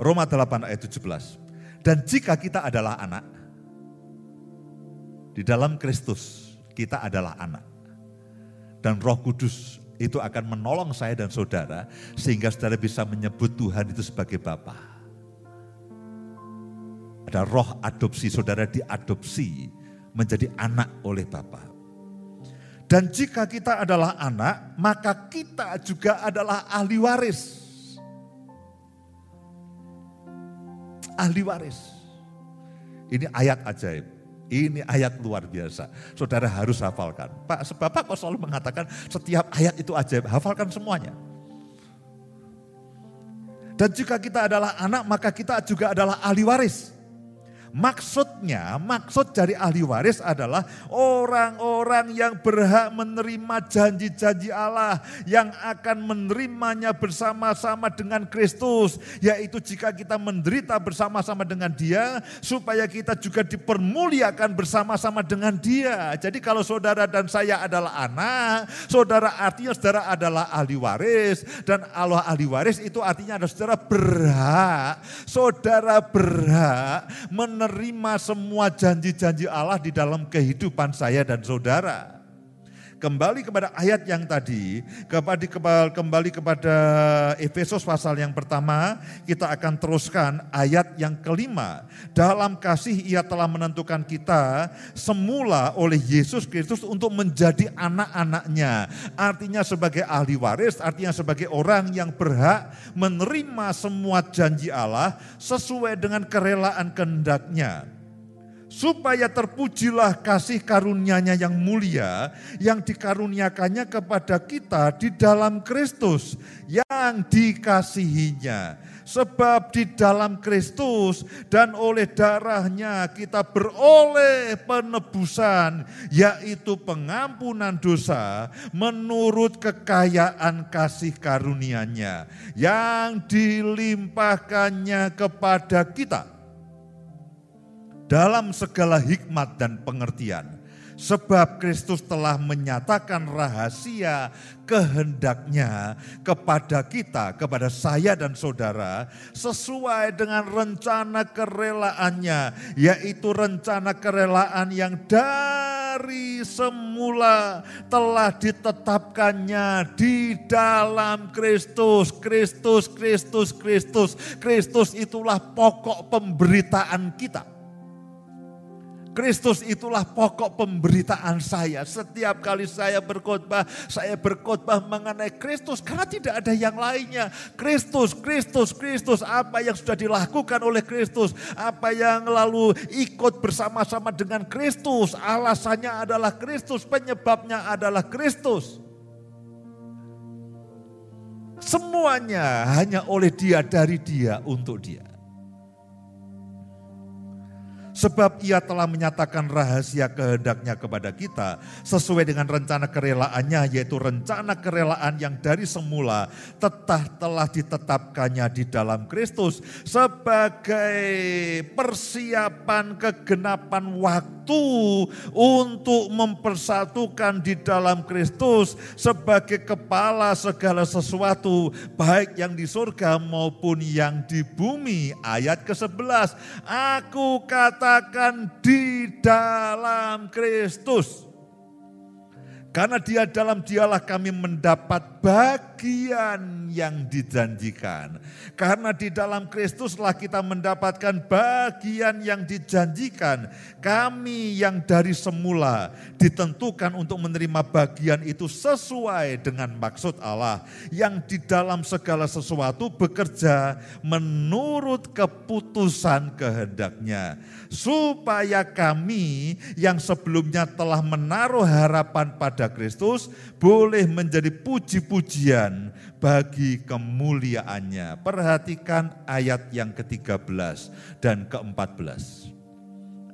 Roma 8 ayat 17. Dan jika kita adalah anak, di dalam Kristus kita adalah anak. Dan roh kudus itu akan menolong saya dan saudara sehingga saudara bisa menyebut Tuhan itu sebagai Bapa. Ada roh adopsi, saudara diadopsi menjadi anak oleh Bapa. Dan jika kita adalah anak, maka kita juga adalah ahli waris. Ahli waris. Ini ayat ajaib. Ini ayat luar biasa. Saudara harus hafalkan. Pak, Bapak kok selalu mengatakan setiap ayat itu ajaib. Hafalkan semuanya. Dan jika kita adalah anak, maka kita juga adalah ahli waris. Maksudnya, maksud dari ahli waris adalah orang-orang yang berhak menerima janji-janji Allah yang akan menerimanya bersama-sama dengan Kristus, yaitu jika kita menderita bersama-sama dengan Dia, supaya kita juga dipermuliakan bersama-sama dengan Dia. Jadi, kalau saudara dan saya adalah anak, saudara artinya saudara adalah ahli waris, dan Allah ahli waris itu artinya adalah saudara berhak, saudara berhak menerima menerima semua janji-janji Allah di dalam kehidupan saya dan saudara. Kembali kepada ayat yang tadi, kembali, kembali kepada Efesus pasal yang pertama, kita akan teruskan ayat yang kelima. Dalam kasih ia telah menentukan kita semula oleh Yesus Kristus untuk menjadi anak-anaknya. Artinya sebagai ahli waris, artinya sebagai orang yang berhak menerima semua janji Allah sesuai dengan kerelaan kehendaknya supaya terpujilah kasih karunia-Nya yang mulia yang dikaruniakannya kepada kita di dalam Kristus yang dikasihinya. Sebab di dalam Kristus dan oleh darahnya kita beroleh penebusan yaitu pengampunan dosa menurut kekayaan kasih karunia-Nya yang dilimpahkannya kepada kita dalam segala hikmat dan pengertian. Sebab Kristus telah menyatakan rahasia kehendaknya kepada kita, kepada saya dan saudara, sesuai dengan rencana kerelaannya, yaitu rencana kerelaan yang dari semula telah ditetapkannya di dalam Kristus. Kristus, Kristus, Kristus. Kristus itulah pokok pemberitaan kita. Kristus itulah pokok pemberitaan saya. Setiap kali saya berkhotbah, saya berkhotbah mengenai Kristus karena tidak ada yang lainnya. Kristus, Kristus, Kristus, apa yang sudah dilakukan oleh Kristus, apa yang lalu ikut bersama-sama dengan Kristus, alasannya adalah Kristus, penyebabnya adalah Kristus. Semuanya hanya oleh Dia, dari Dia, untuk Dia. Sebab ia telah menyatakan rahasia kehendaknya kepada kita sesuai dengan rencana kerelaannya yaitu rencana kerelaan yang dari semula tetah telah ditetapkannya di dalam Kristus sebagai persiapan kegenapan waktu untuk mempersatukan di dalam Kristus sebagai kepala segala sesuatu baik yang di surga maupun yang di bumi. Ayat ke-11, aku kata katakan di dalam Kristus. Karena dia dalam dialah kami mendapat bagian yang dijanjikan. Karena di dalam Kristuslah kita mendapatkan bagian yang dijanjikan. Kami yang dari semula ditentukan untuk menerima bagian itu sesuai dengan maksud Allah. Yang di dalam segala sesuatu bekerja menurut keputusan kehendaknya. Supaya kami yang sebelumnya telah menaruh harapan pada Kristus boleh menjadi puji-pujian bagi kemuliaannya. Perhatikan ayat yang ke-13 dan ke-14.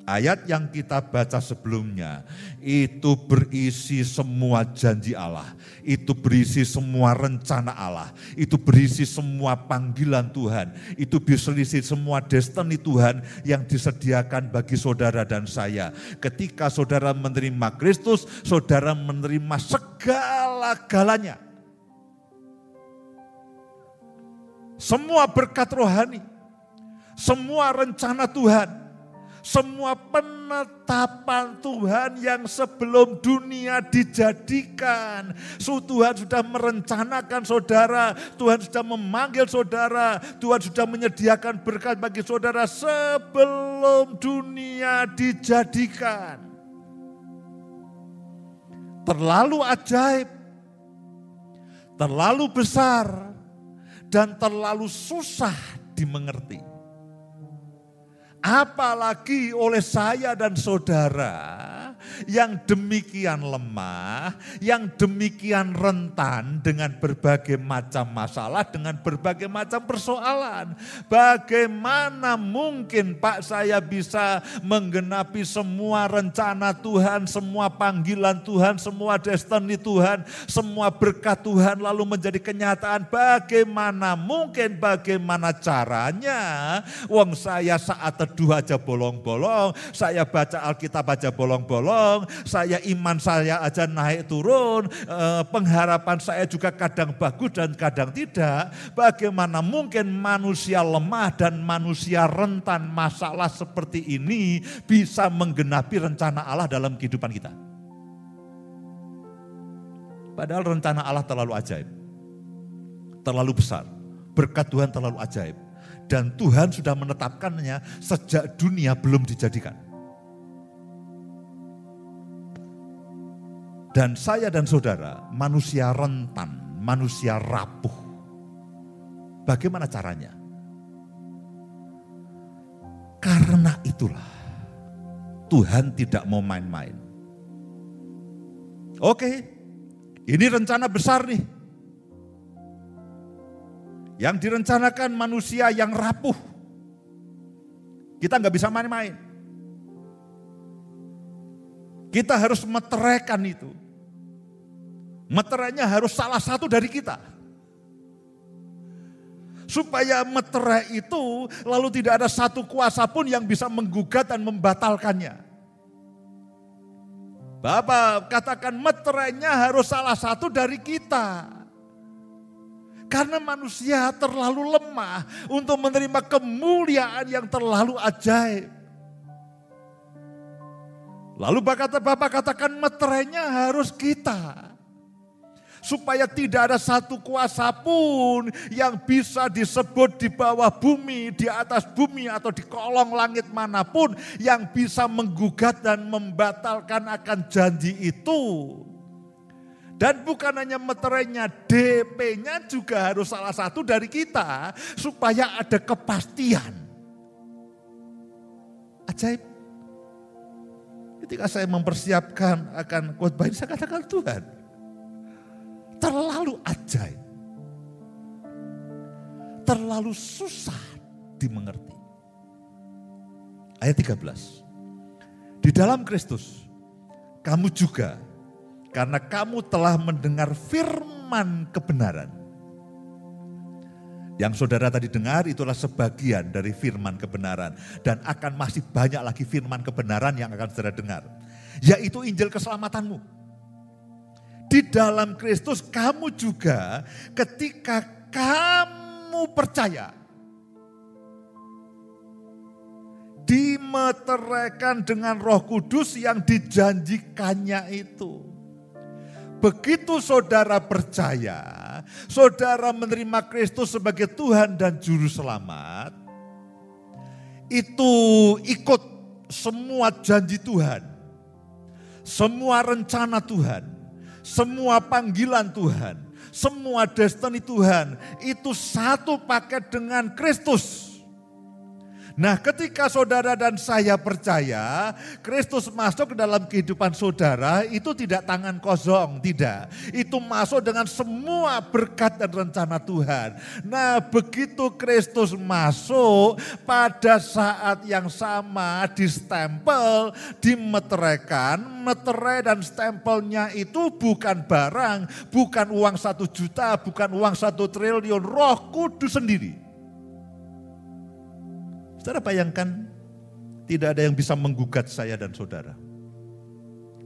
Ayat yang kita baca sebelumnya itu berisi semua janji Allah, itu berisi semua rencana Allah, itu berisi semua panggilan Tuhan, itu berisi semua destiny Tuhan yang disediakan bagi saudara dan saya. Ketika saudara menerima Kristus, saudara menerima segala-galanya. Semua berkat rohani, semua rencana Tuhan, semua penetapan Tuhan yang sebelum dunia dijadikan. So, Tuhan sudah merencanakan saudara, Tuhan sudah memanggil saudara, Tuhan sudah menyediakan berkat bagi saudara sebelum dunia dijadikan. Terlalu ajaib, terlalu besar, dan terlalu susah dimengerti. Apalagi oleh saya dan saudara yang demikian lemah, yang demikian rentan dengan berbagai macam masalah, dengan berbagai macam persoalan. Bagaimana mungkin Pak saya bisa menggenapi semua rencana Tuhan, semua panggilan Tuhan, semua destiny Tuhan, semua berkat Tuhan lalu menjadi kenyataan. Bagaimana mungkin, bagaimana caranya? Wong saya saat teduh aja bolong-bolong, saya baca Alkitab aja bolong-bolong, saya iman saya aja naik turun, eh, pengharapan saya juga kadang bagus dan kadang tidak. Bagaimana mungkin manusia lemah dan manusia rentan masalah seperti ini bisa menggenapi rencana Allah dalam kehidupan kita? Padahal rencana Allah terlalu ajaib, terlalu besar, berkat Tuhan terlalu ajaib dan Tuhan sudah menetapkannya sejak dunia belum dijadikan. Dan saya dan saudara manusia rentan, manusia rapuh. Bagaimana caranya? Karena itulah Tuhan tidak mau main-main. Oke, ini rencana besar nih yang direncanakan manusia yang rapuh. Kita nggak bisa main-main. Kita harus meteraikan itu. Meterainya harus salah satu dari kita. Supaya meterai itu lalu tidak ada satu kuasa pun yang bisa menggugat dan membatalkannya. Bapak katakan meterainya harus salah satu dari kita. Karena manusia terlalu lemah untuk menerima kemuliaan yang terlalu ajaib. Lalu Bapak, katakan meterainya harus kita. Supaya tidak ada satu kuasa pun yang bisa disebut di bawah bumi, di atas bumi atau di kolong langit mana pun yang bisa menggugat dan membatalkan akan janji itu. Dan bukan hanya meterainya, DP-nya juga harus salah satu dari kita supaya ada kepastian. Ajaib. Ketika saya mempersiapkan akan khotbah ini, saya katakan Tuhan, terlalu ajaib. Terlalu susah dimengerti. Ayat 13. Di dalam Kristus, kamu juga karena kamu telah mendengar firman kebenaran. Yang saudara tadi dengar itulah sebagian dari firman kebenaran. Dan akan masih banyak lagi firman kebenaran yang akan saudara dengar. Yaitu Injil keselamatanmu. Di dalam Kristus kamu juga ketika kamu percaya. Dimeteraikan dengan roh kudus yang dijanjikannya itu. Begitu saudara percaya, saudara menerima Kristus sebagai Tuhan dan Juru Selamat, itu ikut semua janji Tuhan, semua rencana Tuhan, semua panggilan Tuhan, semua destiny Tuhan, itu satu paket dengan Kristus. Nah, ketika saudara dan saya percaya, Kristus masuk ke dalam kehidupan saudara, itu tidak tangan kosong, tidak. Itu masuk dengan semua berkat dan rencana Tuhan. Nah, begitu Kristus masuk, pada saat yang sama distempel, dimeteraikan, meterai dan stempelnya itu bukan barang, bukan uang satu juta, bukan uang satu triliun, roh kudus sendiri. Saudara bayangkan tidak ada yang bisa menggugat saya dan saudara.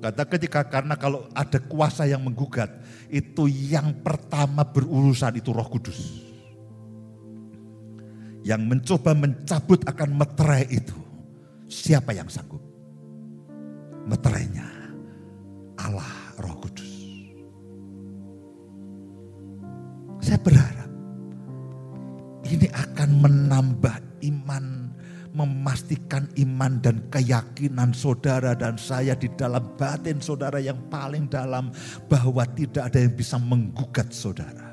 Kata ketika karena kalau ada kuasa yang menggugat, itu yang pertama berurusan itu roh kudus. Yang mencoba mencabut akan meterai itu. Siapa yang sanggup? Meterainya Allah roh kudus. Saya berharap ini akan menambah iman memastikan iman dan keyakinan saudara dan saya di dalam batin saudara yang paling dalam bahwa tidak ada yang bisa menggugat saudara.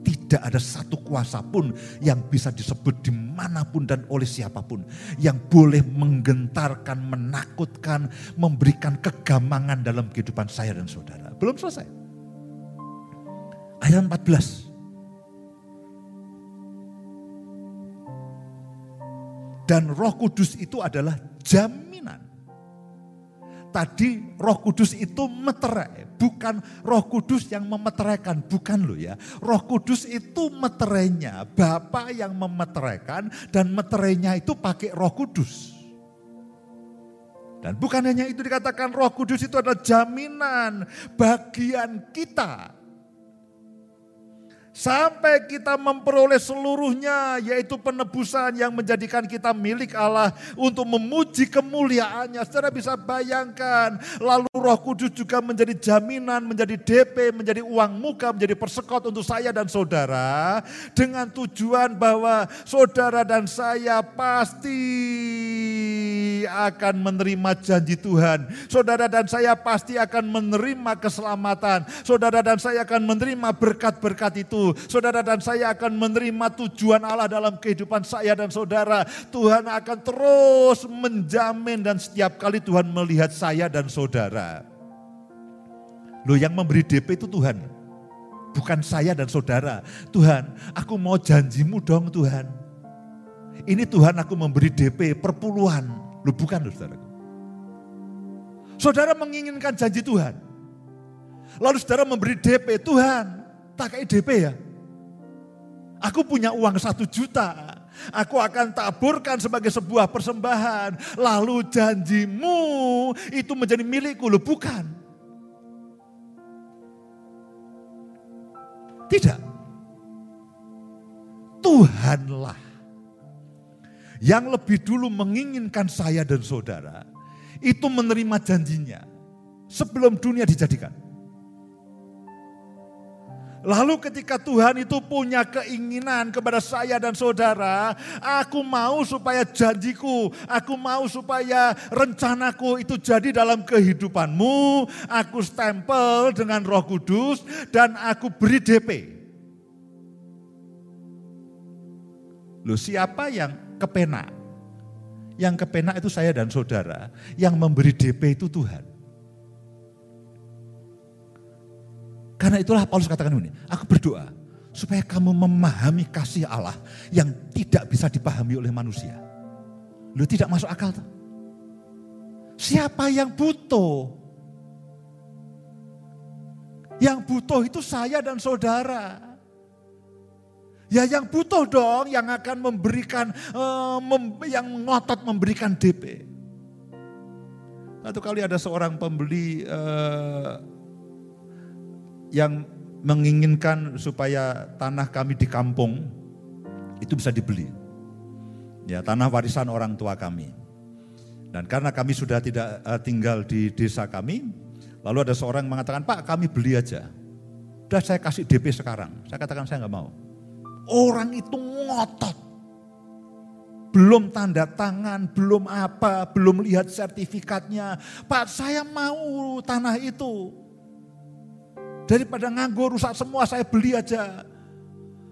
Tidak ada satu kuasa pun yang bisa disebut di mana pun dan oleh siapa pun. Yang boleh menggentarkan, menakutkan, memberikan kegamangan dalam kehidupan saya dan saudara. Belum selesai. Ayat 14. Dan roh kudus itu adalah jaminan. Tadi roh kudus itu meterai, bukan roh kudus yang memeteraikan, bukan loh ya. Roh kudus itu meterainya, Bapak yang memeteraikan dan meterainya itu pakai roh kudus. Dan bukan hanya itu dikatakan roh kudus itu adalah jaminan bagian kita Sampai kita memperoleh seluruhnya yaitu penebusan yang menjadikan kita milik Allah untuk memuji kemuliaannya. Saudara bisa bayangkan lalu roh kudus juga menjadi jaminan, menjadi DP, menjadi uang muka, menjadi persekot untuk saya dan saudara. Dengan tujuan bahwa saudara dan saya pasti akan menerima janji Tuhan. Saudara dan saya pasti akan menerima keselamatan. Saudara dan saya akan menerima berkat-berkat itu saudara dan saya akan menerima tujuan Allah dalam kehidupan saya dan saudara. Tuhan akan terus menjamin dan setiap kali Tuhan melihat saya dan saudara. Loh yang memberi DP itu Tuhan. Bukan saya dan saudara. Tuhan, aku mau janjimu dong Tuhan. Ini Tuhan aku memberi DP perpuluhan. Loh bukan loh saudara. Saudara menginginkan janji Tuhan. Lalu saudara memberi DP, Tuhan tak kayak DP ya. Aku punya uang satu juta. Aku akan taburkan sebagai sebuah persembahan. Lalu janjimu itu menjadi milikku. Loh bukan. Tidak. Tuhanlah yang lebih dulu menginginkan saya dan saudara itu menerima janjinya sebelum dunia dijadikan. Lalu ketika Tuhan itu punya keinginan kepada saya dan saudara, aku mau supaya janjiku, aku mau supaya rencanaku itu jadi dalam kehidupanmu, aku stempel dengan roh kudus dan aku beri DP. Loh siapa yang kepena? Yang kepena itu saya dan saudara, yang memberi DP itu Tuhan. Karena itulah Paulus katakan ini, aku berdoa supaya kamu memahami kasih Allah yang tidak bisa dipahami oleh manusia. Lu tidak masuk akal tuh. Siapa yang butuh? Yang butuh itu saya dan saudara. Ya yang butuh dong yang akan memberikan, mem, yang ngotot memberikan DP. Satu kali ada seorang pembeli uh, yang menginginkan supaya tanah kami di kampung itu bisa dibeli. Ya, tanah warisan orang tua kami. Dan karena kami sudah tidak uh, tinggal di desa kami, lalu ada seorang mengatakan, Pak kami beli aja. Udah saya kasih DP sekarang. Saya katakan saya nggak mau. Orang itu ngotot. Belum tanda tangan, belum apa, belum lihat sertifikatnya. Pak saya mau tanah itu. Daripada nganggur rusak semua saya beli aja.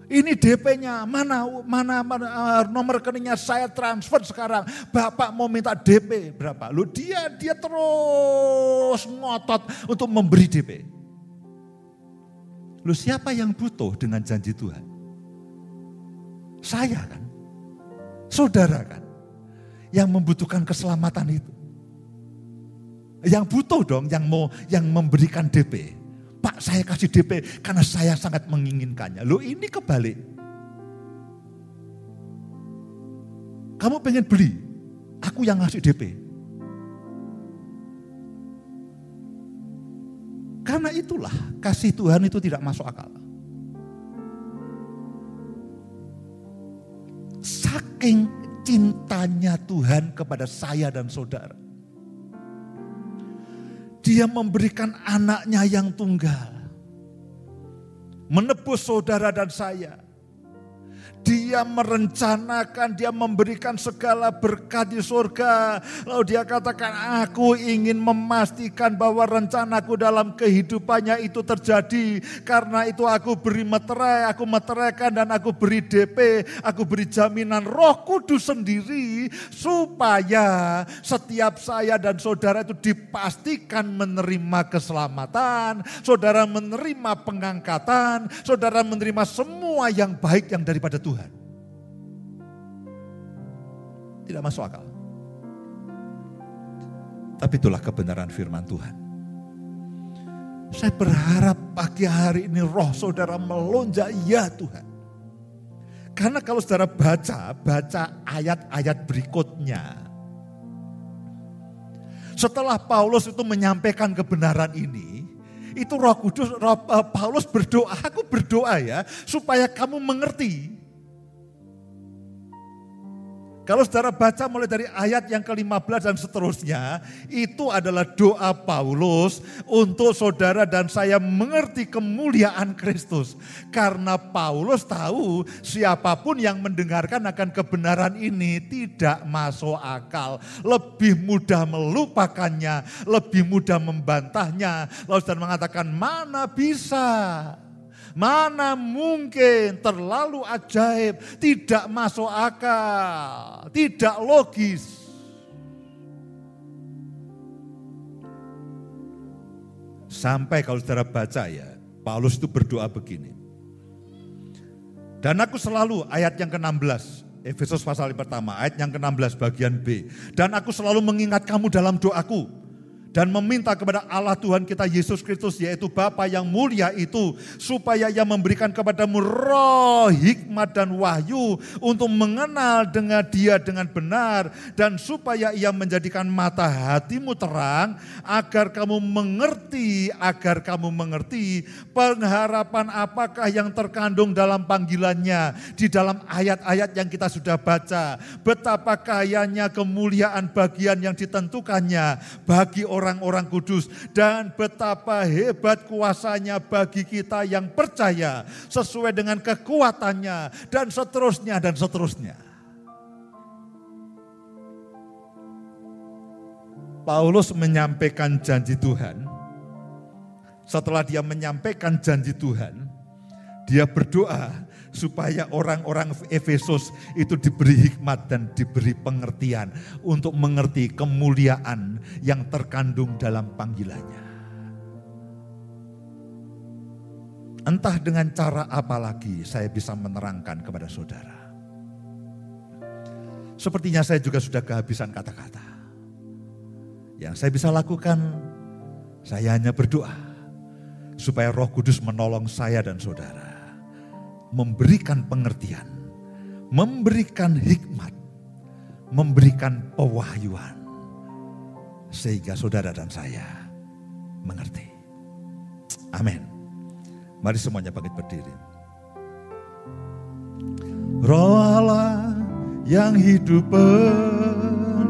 Ini DP-nya, mana, mana mana uh, nomor rekeningnya saya transfer sekarang. Bapak mau minta DP berapa? Lu dia dia terus ngotot untuk memberi DP. Lu siapa yang butuh dengan janji Tuhan? Saya kan. Saudara kan. Yang membutuhkan keselamatan itu. Yang butuh dong yang mau yang memberikan DP. Pak saya kasih DP karena saya sangat menginginkannya. Lo ini kebalik. Kamu pengen beli, aku yang ngasih DP. Karena itulah kasih Tuhan itu tidak masuk akal. Saking cintanya Tuhan kepada saya dan saudara dia memberikan anaknya yang tunggal. Menebus saudara dan saya dia merencanakan, dia memberikan segala berkat di surga. Lalu dia katakan, aku ingin memastikan bahwa rencanaku dalam kehidupannya itu terjadi. Karena itu aku beri meterai, aku meteraikan dan aku beri DP, aku beri jaminan roh kudus sendiri. Supaya setiap saya dan saudara itu dipastikan menerima keselamatan. Saudara menerima pengangkatan, saudara menerima semua yang baik yang daripada Tuhan. Tuhan. Tidak masuk akal. Tapi itulah kebenaran firman Tuhan. Saya berharap pagi hari ini roh saudara melonjak, ya Tuhan. Karena kalau saudara baca, baca ayat-ayat berikutnya. Setelah Paulus itu menyampaikan kebenaran ini, itu roh kudus, roh, uh, Paulus berdoa, aku berdoa ya, supaya kamu mengerti kalau saudara baca mulai dari ayat yang ke-15 dan seterusnya, itu adalah doa Paulus untuk saudara dan saya mengerti kemuliaan Kristus. Karena Paulus tahu siapa pun yang mendengarkan akan kebenaran ini tidak masuk akal. Lebih mudah melupakannya, lebih mudah membantahnya. Lalu saudara mengatakan mana bisa Mana mungkin terlalu ajaib, tidak masuk akal, tidak logis. Sampai kalau saudara baca ya, Paulus itu berdoa begini. Dan aku selalu ayat yang ke-16, Efesus pasal yang pertama, ayat yang ke-16 bagian B. Dan aku selalu mengingat kamu dalam doaku dan meminta kepada Allah Tuhan kita Yesus Kristus yaitu Bapa yang mulia itu supaya ia memberikan kepadamu roh hikmat dan wahyu untuk mengenal dengan dia dengan benar dan supaya ia menjadikan mata hatimu terang agar kamu mengerti agar kamu mengerti pengharapan apakah yang terkandung dalam panggilannya di dalam ayat-ayat yang kita sudah baca. Betapa kayanya kemuliaan bagian yang ditentukannya bagi orang orang-orang kudus dan betapa hebat kuasanya bagi kita yang percaya sesuai dengan kekuatannya dan seterusnya dan seterusnya. Paulus menyampaikan janji Tuhan. Setelah dia menyampaikan janji Tuhan, dia berdoa supaya orang-orang Efesus itu diberi hikmat dan diberi pengertian untuk mengerti kemuliaan yang terkandung dalam panggilannya. Entah dengan cara apa lagi saya bisa menerangkan kepada saudara. Sepertinya saya juga sudah kehabisan kata-kata. Yang saya bisa lakukan, saya hanya berdoa supaya Roh Kudus menolong saya dan saudara, memberikan pengertian, memberikan hikmat, memberikan pewahyuan, sehingga saudara dan saya mengerti. Amin. Mari semuanya bangkit berdiri. Roh Allah yang hidup penuhiku.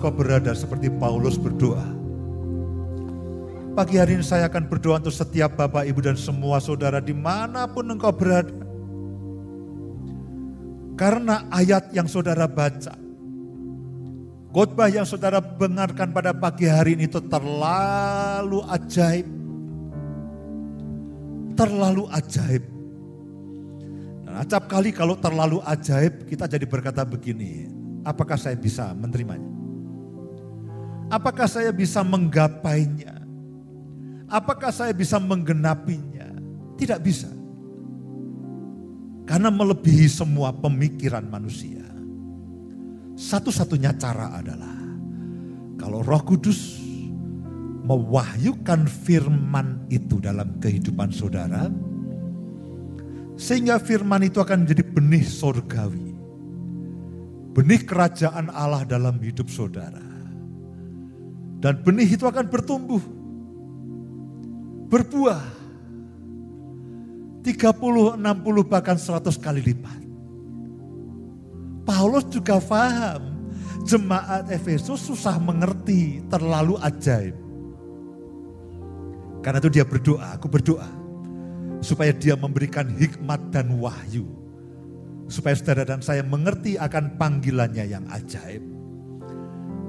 Saudaraku di mana pun kau berada seperti Paulus berdoa. Pagi hari ini saya akan berdoa untuk setiap bapak, ibu dan semua saudara di mana pun engkau berada. Karena ayat yang saudara baca, khotbah yang saudara dengarkan pada pagi hari ini itu terlalu ajaib. Terlalu ajaib. Dan acap kali kalau terlalu ajaib kita jadi berkata begini, apakah saya bisa menerimanya? Apakah saya bisa menggapainya? Apakah saya bisa menggenapinya? Tidak bisa. Karena melebihi semua pemikiran manusia. Satu-satunya cara adalah kalau Roh Kudus mewahyukan firman itu dalam kehidupan saudara, sehingga firman itu akan menjadi benih sorgawi, benih kerajaan Allah dalam hidup saudara, dan benih itu akan bertumbuh, berbuah, 30, 60 bahkan 100 kali lipat. Paulus juga paham jemaat Efesus susah mengerti, terlalu ajaib. Karena itu dia berdoa, aku berdoa. Supaya dia memberikan hikmat dan wahyu. Supaya saudara dan saya mengerti akan panggilannya yang ajaib.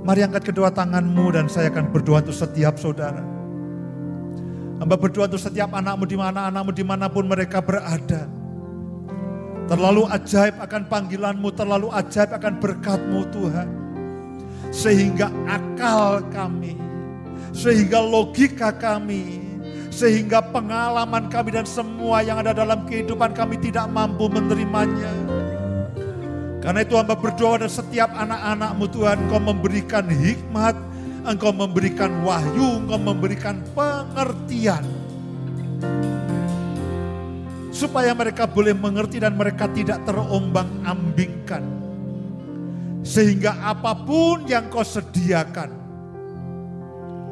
Mari angkat kedua tanganmu dan saya akan berdoa untuk setiap saudara. Hamba berdoa untuk setiap anakmu di mana anakmu di mana pun mereka berada. Terlalu ajaib akan panggilanmu, terlalu ajaib akan berkatmu Tuhan. Sehingga akal kami, sehingga logika kami, sehingga pengalaman kami dan semua yang ada dalam kehidupan kami tidak mampu menerimanya. Karena itu hamba berdoa dan setiap anak-anakmu Tuhan, Engkau memberikan hikmat, Engkau memberikan wahyu, Engkau memberikan pengertian. Supaya mereka boleh mengerti dan mereka tidak terombang ambingkan. Sehingga apa pun yang kau sediakan,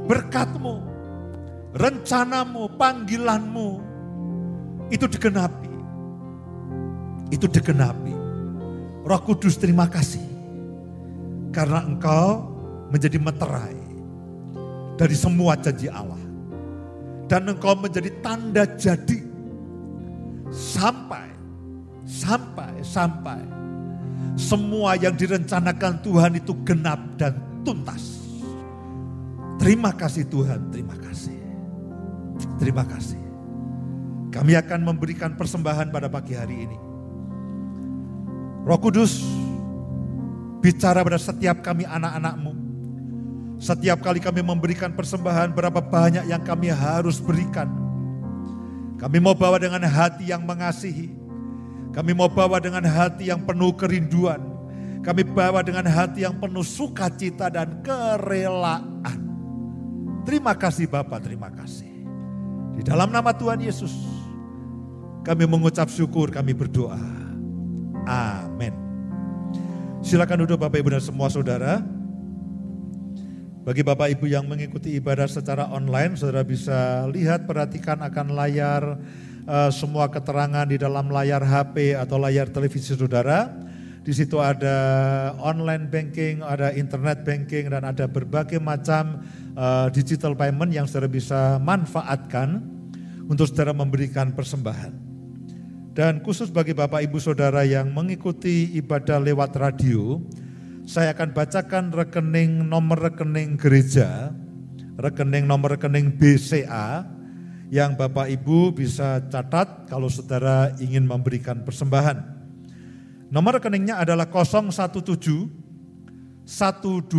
berkatmu, rencanamu, panggilanmu, itu digenapi. Itu digenapi. Roh Kudus terima kasih. Karena engkau menjadi meterai dari semua janji Allah. Dan engkau menjadi tanda jadi sampai, sampai, sampai semua yang direncanakan Tuhan itu genap dan tuntas. Terima kasih Tuhan, terima kasih. Terima kasih. Kami akan memberikan persembahan pada pagi hari ini. Roh Kudus, bicara pada setiap kami anak-anakmu. Setiap kali kami memberikan persembahan, berapa banyak yang kami harus berikan. Kami mau bawa dengan hati yang mengasihi. Kami mau bawa dengan hati yang penuh kerinduan. Kami bawa dengan hati yang penuh sukacita dan kerelaan. Terima kasih Bapak, terima kasih. Di dalam nama Tuhan Yesus, kami mengucap syukur, kami berdoa. Amin. Silakan duduk Bapak Ibu dan semua saudara. Bagi Bapak Ibu yang mengikuti ibadah secara online, saudara bisa lihat, perhatikan akan layar eh, semua keterangan di dalam layar HP atau layar televisi saudara. Di situ ada online banking, ada internet banking, dan ada berbagai macam eh, digital payment yang saudara bisa manfaatkan untuk saudara memberikan persembahan. Dan khusus bagi Bapak Ibu Saudara yang mengikuti ibadah lewat radio, saya akan bacakan rekening nomor rekening gereja, rekening nomor rekening BCA yang Bapak Ibu bisa catat kalau saudara ingin memberikan persembahan. Nomor rekeningnya adalah 017 121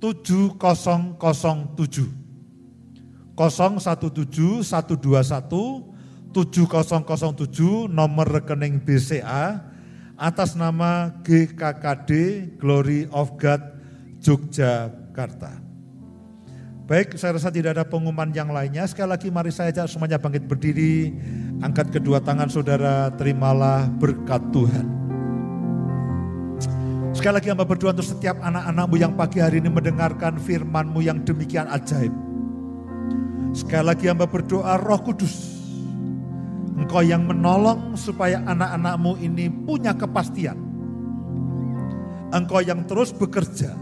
7007. 017 121 7007 nomor rekening BCA atas nama GKKD Glory of God Yogyakarta. Baik, saya rasa tidak ada pengumuman yang lainnya. Sekali lagi mari saya ajak semuanya bangkit berdiri. Angkat kedua tangan saudara, terimalah berkat Tuhan. Sekali lagi hamba berdoa untuk setiap anak-anakmu yang pagi hari ini mendengarkan firmanmu yang demikian ajaib. Sekali lagi hamba berdoa roh kudus. Engkau yang menolong supaya anak-anakmu ini punya kepastian. Engkau yang terus bekerja.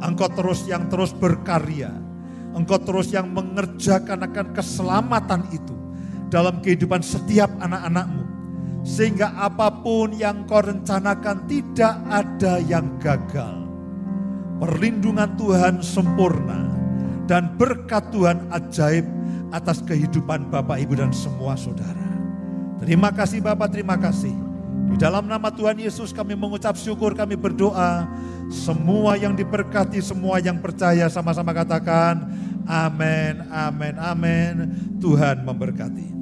Engkau terus yang terus berkarya. Engkau terus yang mengerjakan akan keselamatan itu dalam kehidupan setiap anak-anakmu. Sehingga apa pun yang kau rencanakan tidak ada yang gagal. Perlindungan Tuhan sempurna dan berkat Tuhan ajaib atas kehidupan Bapak, Ibu, dan semua saudara. Terima kasih Bapak, terima kasih. Di dalam nama Tuhan Yesus kami mengucap syukur, kami berdoa. Semua yang diberkati, semua yang percaya sama-sama katakan amin, amin, amin. Tuhan memberkati.